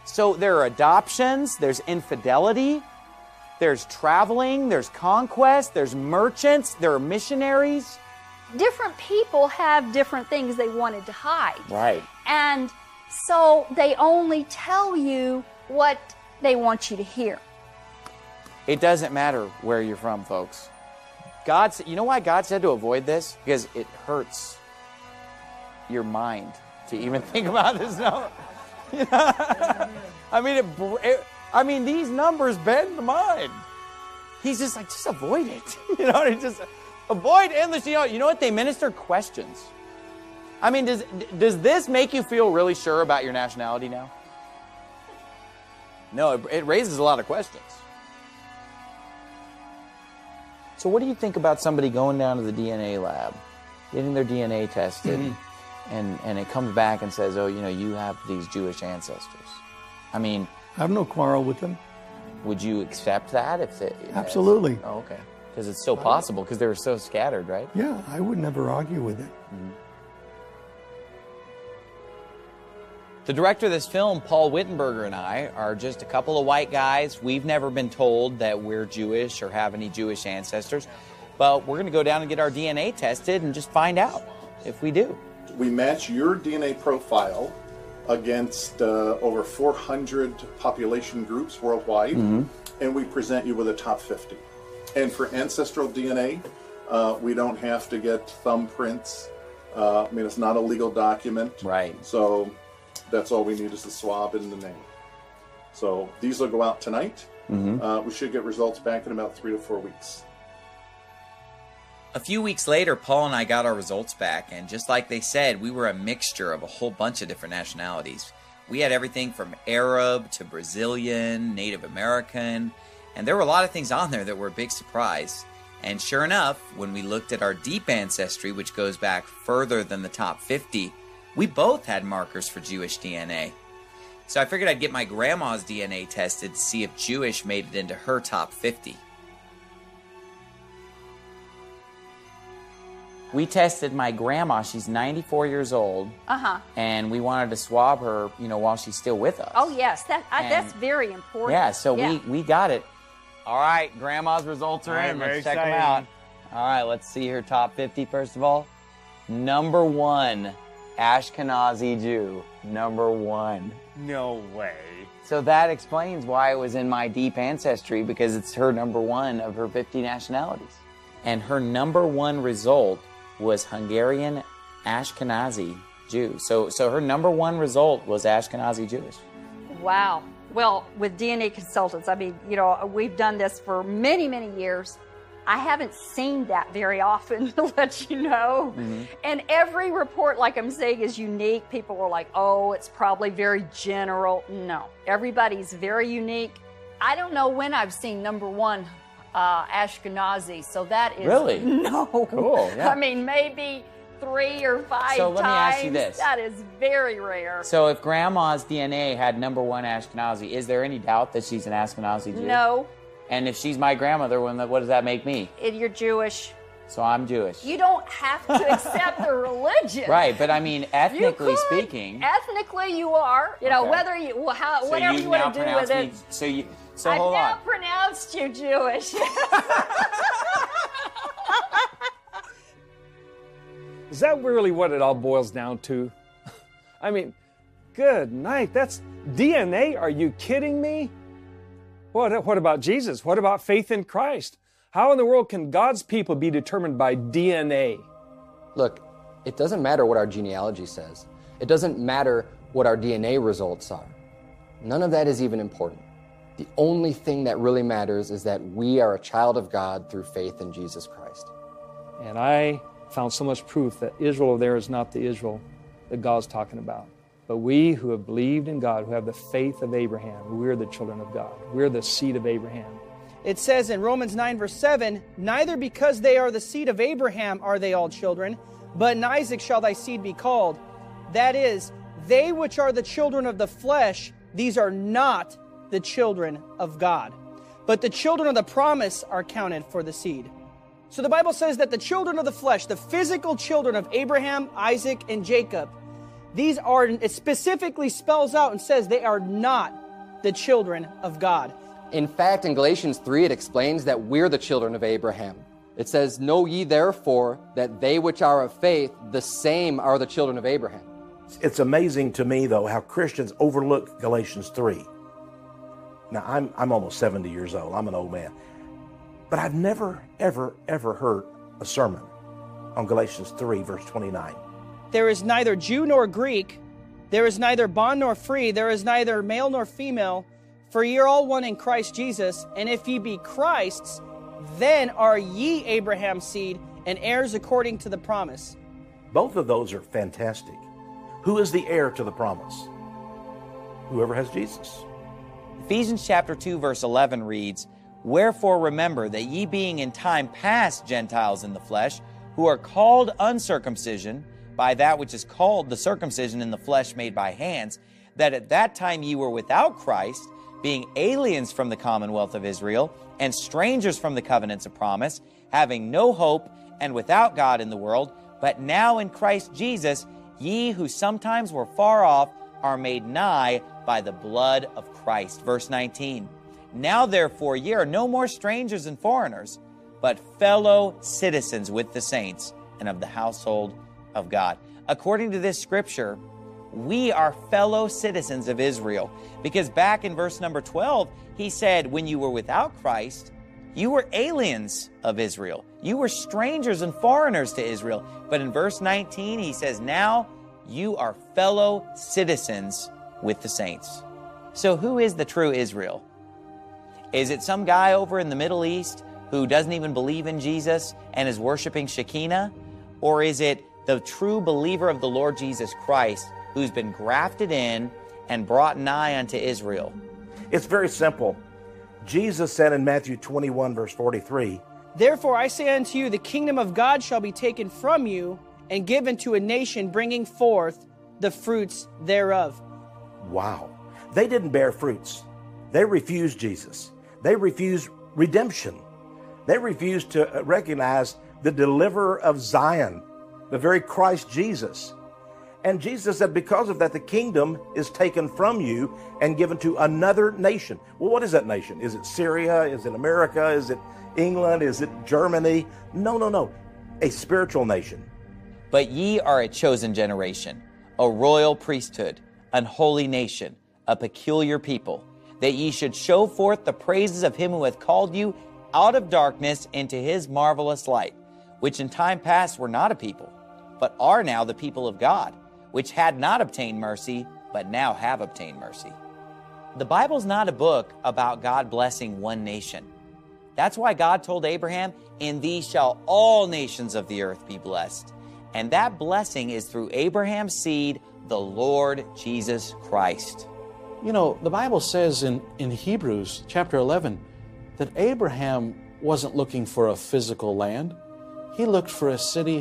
So there are adoptions, there's infidelity, there's traveling, there's conquest, there's merchants, there are missionaries. Different people have different things they wanted to hide. Right. And so they only tell you what they want you to hear. It doesn't matter where you're from, folks. God, sa- you know why God said to avoid this? Because it hurts your mind to even think about this. No, I mean, it, it. I mean, these numbers bend the mind. He's just like, just avoid it. You know, just avoid endless. You know, you know what? They minister questions. I mean, does does this make you feel really sure about your nationality now? No, it, it raises a lot of questions. So, what do you think about somebody going down to the DNA lab, getting their DNA tested, mm-hmm. And, and it comes back and says, oh, you know, you have these Jewish ancestors? I mean, I have no quarrel with them. would you accept that if it? Absolutely. Oh, okay. Because it's so possible, because they were so scattered, right? Yeah, I would never argue with it. Mm-hmm. The director of this film, Paul Wittenberger, and I are just a couple of white guys. We've never been told that we're Jewish or have any Jewish ancestors, but we're going to go down and get our DNA tested and just find out if we do. We match your DNA profile against uh, over 400 population groups worldwide, Mhm. and we present you with a top 50. And for ancestral DNA, uh, we don't have to get thumbprints. Uh, I mean, it's not a legal document. Right. So that's all we need is the swab and the name. So these will go out tonight. Mhm. Uh, we should get results back in about three to four weeks. A few weeks later, Paul and I got our results back, and just like they said, we were a mixture of a whole bunch of different nationalities. We had everything from Arab to Brazilian, Native American, and there were a lot of things on there that were a big surprise. And sure enough, when we looked at our deep ancestry, which goes back further than the top 50, we both had markers for Jewish DNA. So I figured I'd get my grandma's DNA tested to see if Jewish made it into her top 50. We tested my grandma. She's 94 years old, Uh huh. and we wanted to swab her, you know, while she's still with us. Oh yes, that I, that's very important. Yeah, so we we got it. All right, grandma's results are All right, in. Let's check them out. All right, let's see her top 50 first of all. Number one, Ashkenazi Jew. Number one. No way. So that explains why it was in my deep ancestry because it's her number one of her 50 nationalities. And her number one result was Hungarian Ashkenazi Jew. So, so her number one result was Ashkenazi Jewish. Wow. Well, with DNA consultants, I mean, you know, we've done this for many, many years. I haven't seen that very often, to let you know. Mm-hmm. And every report, like I'm saying, is unique. People are like, oh, it's probably very general. No, everybody's very unique. I don't know when I've seen number one uh, Ashkenazi, so that is Really? no. Cool, yeah. I mean, maybe three or five So let me times. ask you this. That is very rare. So if grandma's DNA had number one Ashkenazi, is there any doubt that she's an Ashkenazi Jew? no, And if she's my grandmother, what does that make me? it, you're Jewish. So I'm Jewish. You don't have to accept the religion. Right, but I mean, ethnically could. speaking. Ethnically, you are. You know, Okay. whether you, well, how, so whatever you, you, want to do with me. it. So you. So I've hold now on. pronounced you Jewish. Is that really what it all boils down to? I mean, good night. That's DNA. Are you kidding me? What, what about Jesus? What about faith in Christ? How in the world can God's people be determined by DNA? Look, it doesn't matter what our genealogy says. It doesn't matter what our DNA results are. None of that is even important. The only thing that really matters is that we are a child of God through faith in Jesus Christ. And I found so much proof that Israel there is not the Israel that God's talking about. But we who have believed in God, who have the faith of Abraham, we're the children of God. We're the seed of Abraham. It says in Romans 9, verse 7 Neither because they are the seed of Abraham are they all children, but in Isaac shall thy seed be called. That is, they which are the children of the flesh, these are not the children of God. But the children of the promise are counted for the seed. So the Bible says that the children of the flesh, the physical children of Abraham, Isaac, and Jacob, these are, it specifically spells out and says they are not the children of God. In fact, in Galatians 3, it explains that we're the children of Abraham. It says, Know ye therefore that they which are of faith, the same are the children of Abraham. It's amazing to me, though, how Christians overlook Galatians 3. Now, I'm, I'm almost 70 years old, I'm an old man. But I've never, ever, ever heard a sermon on Galatians 3, verse 29. There is neither Jew nor Greek, there is neither bond nor free, there is neither male nor female, for ye are all one in Christ Jesus. And if ye be Christ's, then are ye Abraham's seed and heirs according to the promise. Both of those are fantastic. Who is the heir to the promise? Whoever has Jesus. Ephesians chapter 2 verse 11 reads, Wherefore remember that ye being in time past Gentiles in the flesh, who are called uncircumcision by that which is called the circumcision in the flesh made by hands, that at that time ye were without Christ, being aliens from the commonwealth of Israel, and strangers from the covenants of promise, having no hope and without God in the world, but now in Christ Jesus, ye who sometimes were far off are made nigh by the blood of Christ. Verse 19. Now therefore ye are no more strangers and foreigners, but fellow citizens with the saints and of the household of God. According to this scripture, we are fellow citizens of Israel. Because back in verse number 12, he said, When you were without Christ, you were aliens of Israel. You were strangers and foreigners to Israel. But in verse 19, he says, Now you are fellow citizens with the saints. So, who is the true Israel? Is it some guy over in the Middle East who doesn't even believe in Jesus and is worshiping Shekinah? Or is it the true believer of the Lord Jesus Christ who's been grafted in and brought nigh unto Israel? It's very simple. Jesus said in Matthew 21, verse 43, Therefore I say unto you, the kingdom of God shall be taken from you and given to a nation bringing forth the fruits thereof. Wow. They didn't bear fruits. They refused Jesus. They refused redemption. They refused to uh, recognize the deliverer of Zion, the very Christ Jesus. And Jesus said, because of that, the kingdom is taken from you and given to another nation. Well, what is that nation? Is it Syria? Is it America? Is it England? Is it Germany? No, no, no. A spiritual nation. But ye are a chosen generation, a royal priesthood, an holy nation, a peculiar people, that ye should show forth the praises of him who hath called you out of darkness into his marvelous light, which in time past were not a people, but are now the people of God, which had not obtained mercy, but now have obtained mercy. The Bible's not a book about God blessing one nation. That's why God told Abraham, In thee shall all nations of the earth be blessed. And that blessing is through Abraham's seed, the Lord Jesus Christ. You know, the Bible says in, in Hebrews chapter 11 that Abraham wasn't looking for a physical land. He looked for a city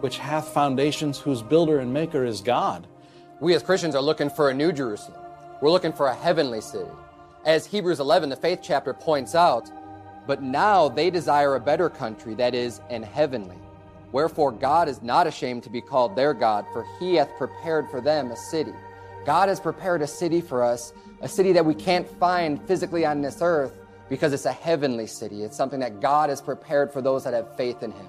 which hath foundations, whose builder and maker is God. We as Christians are looking for a new Jerusalem. We're looking for a heavenly city. As Hebrews 11, the faith chapter, points out, but now they desire a better country, that is, an heavenly. Wherefore God is not ashamed to be called their God, for he hath prepared for them a city. God has prepared a city for us, a city that we can't find physically on this earth because it's a heavenly city. It's something that God has prepared for those that have faith in him.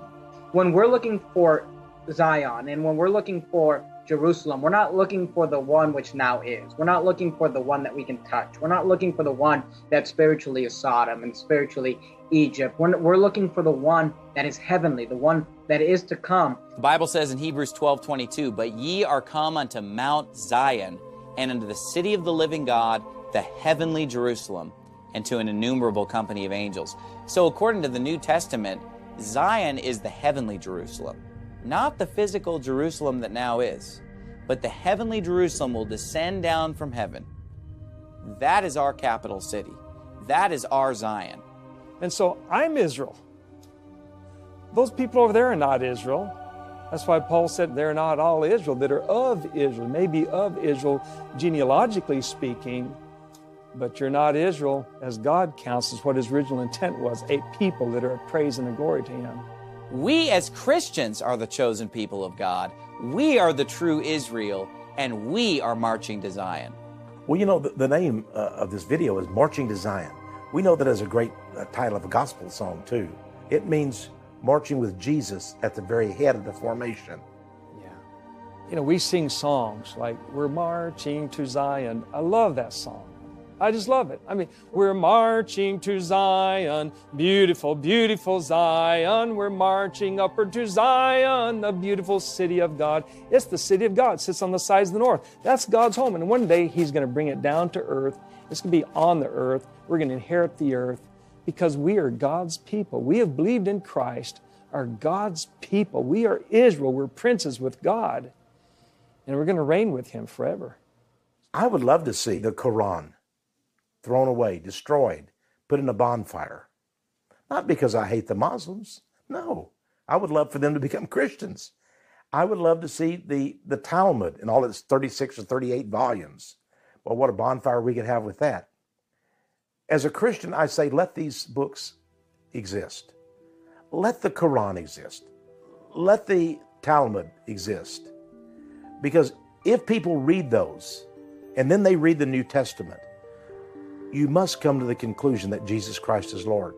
When we're looking for Zion and when we're looking for Jerusalem, we're not looking for the one which now is. We're not looking for the one that we can touch. We're not looking for the one that spiritually is Sodom and spiritually Egypt. We're, we're looking for the one that is heavenly, the one that is to come. The Bible says in Hebrews 12 22, But ye are come unto Mount Zion, and unto the city of the living God, the heavenly Jerusalem, and to an innumerable company of angels. So, according to the New Testament, Zion is the heavenly Jerusalem, not the physical Jerusalem that now is. but the heavenly Jerusalem will descend down from heaven. That is our capital city. That is our Zion. And so I'm Israel. Those people over there are not Israel. That's why Paul said they're not all Israel that are of Israel, maybe of Israel genealogically speaking, but you're not Israel as God counts as what his original intent was a people that are a praise and a glory to him. We as Christians are the chosen people of God. We are the true Israel, and we are marching to Zion. Well, you know, the, the name uh, of this video is Marching to Zion. We know that as a great uh, title of a gospel song, too. It means marching with Jesus at the very head of the formation. Yeah. You know, we sing songs like We're Marching to Zion. I love that song. I just love it. I mean, we're marching to Zion, beautiful, beautiful Zion. We're marching upward to Zion, the beautiful city of God. It's the city of God, it sits on the sides of the north. That's God's home. And one day He's going to bring it down to earth. It's going to be on the earth. We're going to inherit the earth because we are God's people. We have believed in Christ, are God's people. We are Israel. We're princes with God. And we're going to reign with Him forever. I would love to see the Quran thrown away, destroyed, put in a bonfire. Not because I hate the Muslims. No. I would love for them to become Christians. I would love to see the, the Talmud in all its 36 or 38 volumes. Well, what a bonfire we could have with that. As a Christian, I say let these books exist. Let the Quran exist. Let the Talmud exist. Because if people read those and then they read the New Testament, you must come to the conclusion that Jesus Christ is Lord.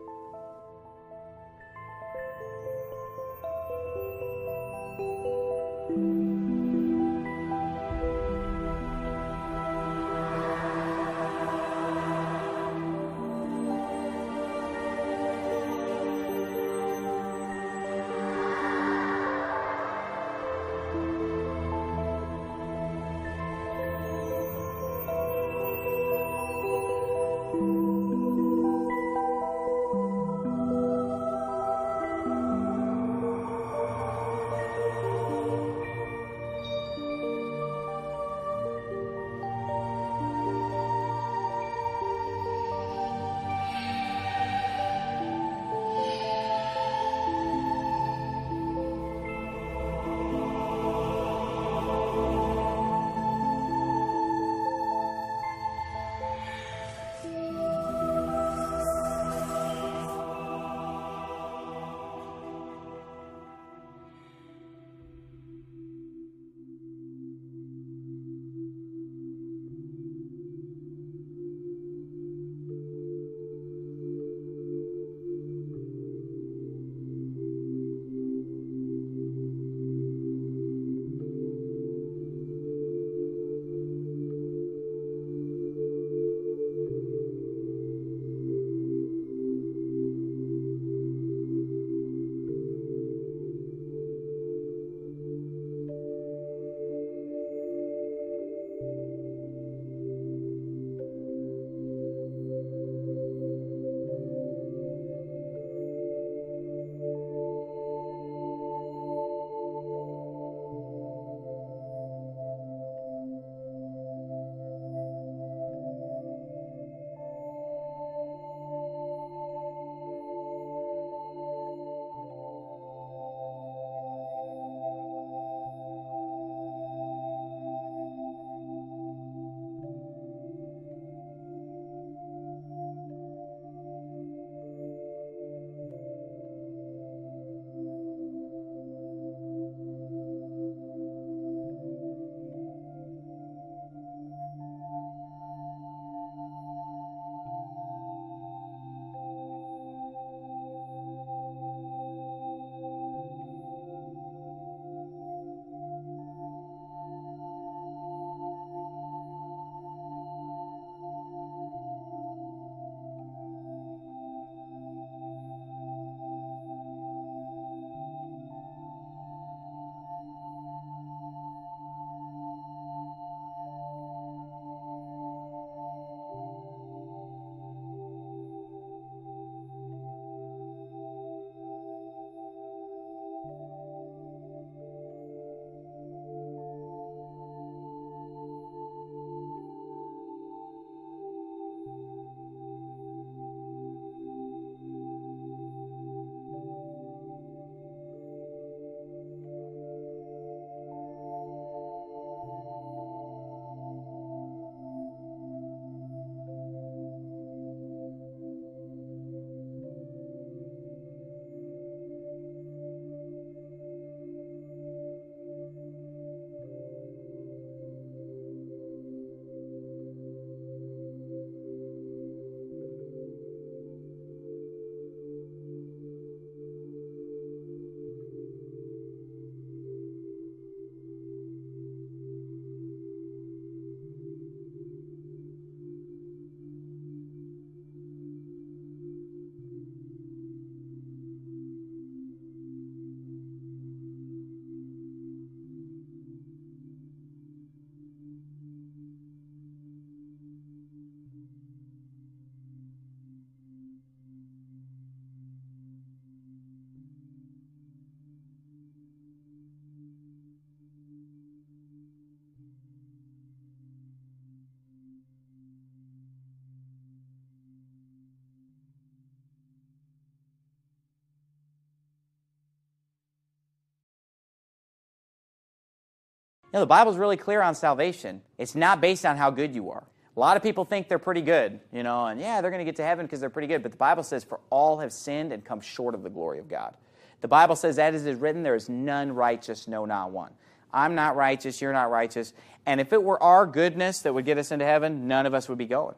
You know, the Bible's really clear on salvation. It's not based on how good you are. A lot of people think they're pretty good, you know, and yeah, they're going to get to heaven because they're pretty good. But the Bible says, For all have sinned and come short of the glory of God. The Bible says, That is written, there is none righteous, no, not one. I'm not righteous, you're not righteous. And if it were our goodness that would get us into heaven, none of us would be going.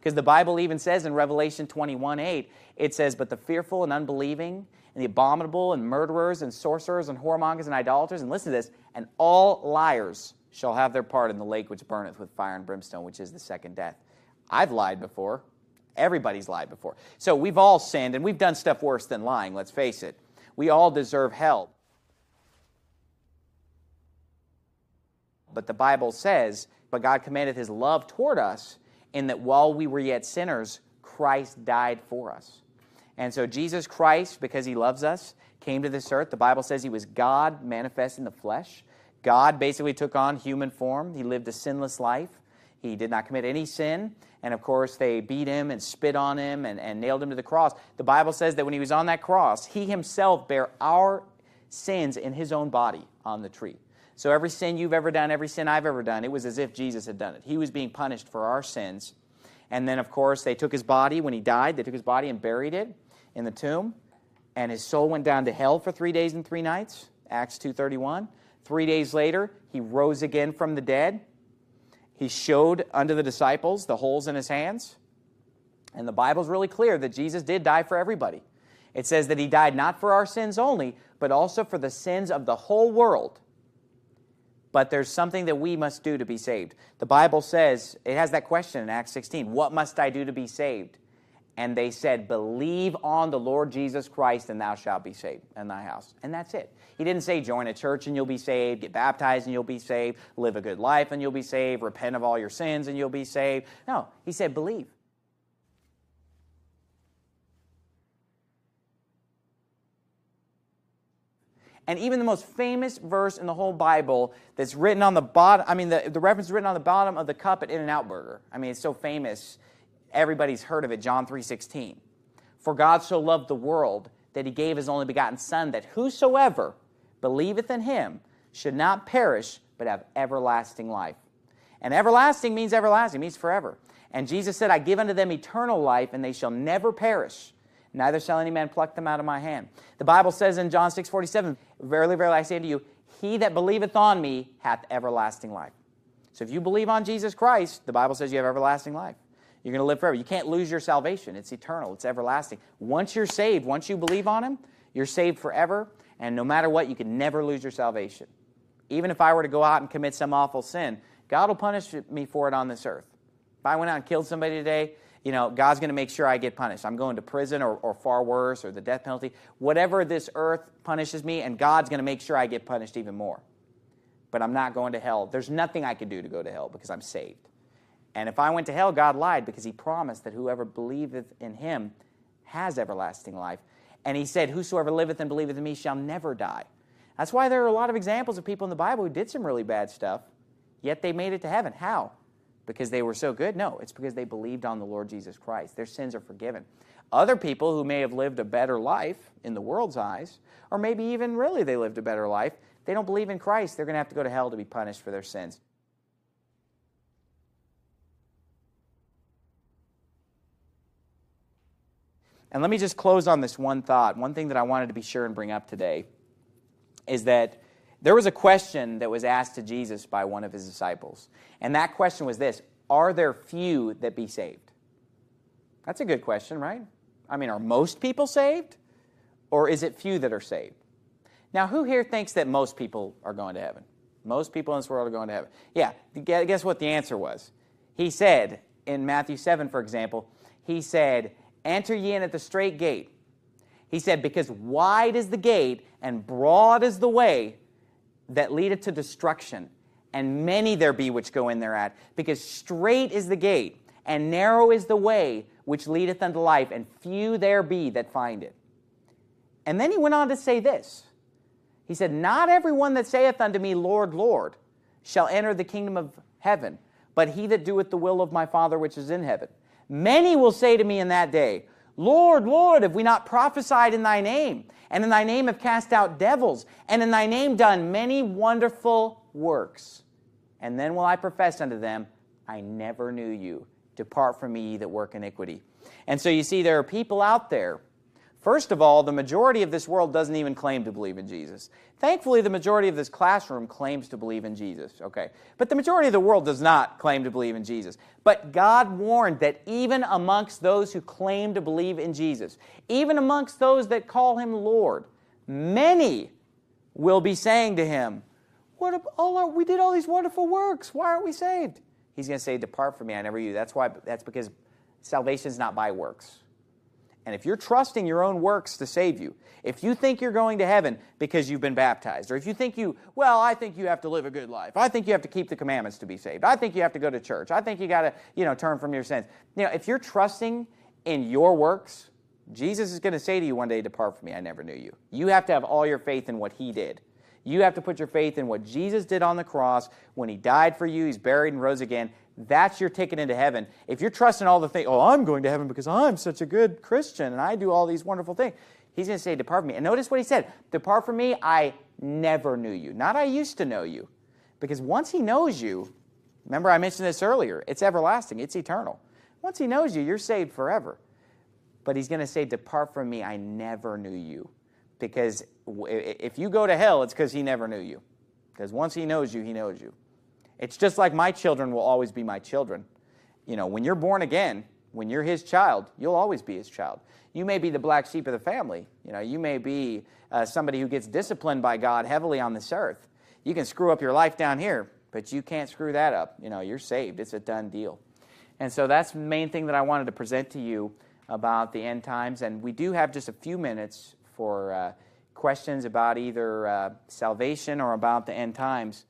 Because the Bible even says in Revelation 21 8, it says, But the fearful and unbelieving, and the abominable, and murderers, and sorcerers, and whoremongers, and idolaters, and listen to this, and all liars shall have their part in the lake which burneth with fire and brimstone, which is the second death. I've lied before. Everybody's lied before. So we've all sinned, and we've done stuff worse than lying, let's face it. We all deserve hell. But the Bible says, But God commanded his love toward us in that while we were yet sinners, Christ died for us. And so Jesus Christ, because he loves us, came to this earth. The Bible says he was God manifest in the flesh. God basically took on human form. He lived a sinless life. He did not commit any sin. And of course, they beat him and spit on him and, and nailed him to the cross. The Bible says that when he was on that cross, he himself bare our sins in his own body on the tree. So every sin you've ever done, every sin I've ever done, it was as if Jesus had done it. He was being punished for our sins. And then, of course, they took his body when he died. They took his body and buried it in the tomb. And his soul went down to hell for three days and three nights. Acts 2.31. Three days later, he rose again from the dead. He showed unto the disciples the holes in his hands. And the Bible's really clear that Jesus did die for everybody. It says that he died not for our sins only, but also for the sins of the whole world but there's something that we must do to be saved. The Bible says, it has that question in Acts 16 What must I do to be saved? And they said, Believe on the Lord Jesus Christ, and thou shalt be saved in thy house. And that's it. He didn't say, Join a church and you'll be saved, get baptized and you'll be saved, live a good life and you'll be saved, repent of all your sins and you'll be saved. No, he said, Believe. And even the most famous verse in the whole Bible that's written on the bottom, I mean, the, the reference is written on the bottom of the cup at In-N-Out Burger. I mean, it's so famous, everybody's heard of it, John 3.16. For God so loved the world that he gave his only begotten Son, that whosoever believeth in him should not perish, but have everlasting life. And everlasting means everlasting, means forever. And Jesus said, I give unto them eternal life, and they shall never perish, neither shall any man pluck them out of my hand. The Bible says in John 6 47, Verily, verily, I say unto you, he that believeth on me hath everlasting life. So if you believe on Jesus Christ, the Bible says you have everlasting life. You're going to live forever. You can't lose your salvation. It's eternal, it's everlasting. Once you're saved, once you believe on him, you're saved forever. And no matter what, you can never lose your salvation. Even if I were to go out and commit some awful sin, God will punish me for it on this earth. If I went out and killed somebody today, you know, God's going to make sure I get punished. I'm going to prison or, or far worse or the death penalty. Whatever this earth punishes me, and God's going to make sure I get punished even more. But I'm not going to hell. There's nothing I can do to go to hell because I'm saved. And if I went to hell, God lied because he promised that whoever believeth in him has everlasting life. And he said, Whosoever liveth and believeth in me shall never die. That's why there are a lot of examples of people in the Bible who did some really bad stuff, yet they made it to heaven. How? Because they were so good? No, it's because they believed on the Lord Jesus Christ. Their sins are forgiven. Other people who may have lived a better life in the world's eyes, or maybe even really they lived a better life, they don't believe in Christ. They're going to have to go to hell to be punished for their sins. And let me just close on this one thought. One thing that I wanted to be sure and bring up today is that there was a question that was asked to Jesus by one of his disciples. And that question was this Are there few that be saved? That's a good question, right? I mean, are most people saved? Or is it few that are saved? Now, who here thinks that most people are going to heaven? Most people in this world are going to heaven. Yeah, guess what the answer was? He said in Matthew 7, for example, he said, Enter ye in at the straight gate. He said, Because wide is the gate and broad is the way that leadeth to destruction, and many there be which go in thereat. Because strait is the gate, and narrow is the way which leadeth unto life, and few there be that find it. And then he went on to say this He said, Not every one that saith unto me, Lord, Lord, shall enter the kingdom of heaven, but he that doeth the will of my Father which is in heaven. Many will say to me in that day, Lord, Lord, have we not prophesied in thy name? And in thy name have cast out devils, and in thy name done many wonderful works. And then will I profess unto them, I never knew you. Depart from me, ye that work iniquity. And so you see, there are people out there. First of all, the majority of this world doesn't even claim to believe in Jesus. Thankfully, the majority of this classroom claims to believe in Jesus, okay? But the majority of the world does not claim to believe in Jesus. But God warned that even amongst those who claim to believe in Jesus, even amongst those that call him Lord, many will be saying to him, what all we did all these wonderful works. Why aren't we saved? He's going to say, Depart from me, I never knew you. That's why that's because salvation is not by works. And if you're trusting your own works to save you, if you think you're going to heaven because you've been baptized, or if you think you, well, I think you have to live a good life. I think you have to keep the commandments to be saved. I think you have to go to church. I think you got to, you know, turn from your sins. You know, if you're trusting in your works, Jesus is going to say to you one day, Depart from me, I never knew you. You have to have all your faith in what he did. You have to put your faith in what Jesus did on the cross when he died for you, he's buried and rose again. That's your ticket into heaven. If you're trusting all the things, oh, I'm going to heaven because I'm such a good Christian and I do all these wonderful things, he's going to say, Depart from me. And notice what he said Depart from me, I never knew you. Not I used to know you. Because once he knows you, remember I mentioned this earlier, it's everlasting, it's eternal. Once he knows you, you're saved forever. But he's going to say, Depart from me, I never knew you. Because if you go to hell, it's because he never knew you. Because once he knows you, he knows you. It's just like my children will always be my children. You know, when you're born again, when you're his child, you'll always be his child. You may be the black sheep of the family. You know, you may be uh, somebody who gets disciplined by God heavily on this earth. You can screw up your life down here, but you can't screw that up. You know, you're saved. It's a done deal. And so that's the main thing that I wanted to present to you about the end times. And we do have just a few minutes for uh, questions about either uh, salvation or about the end times.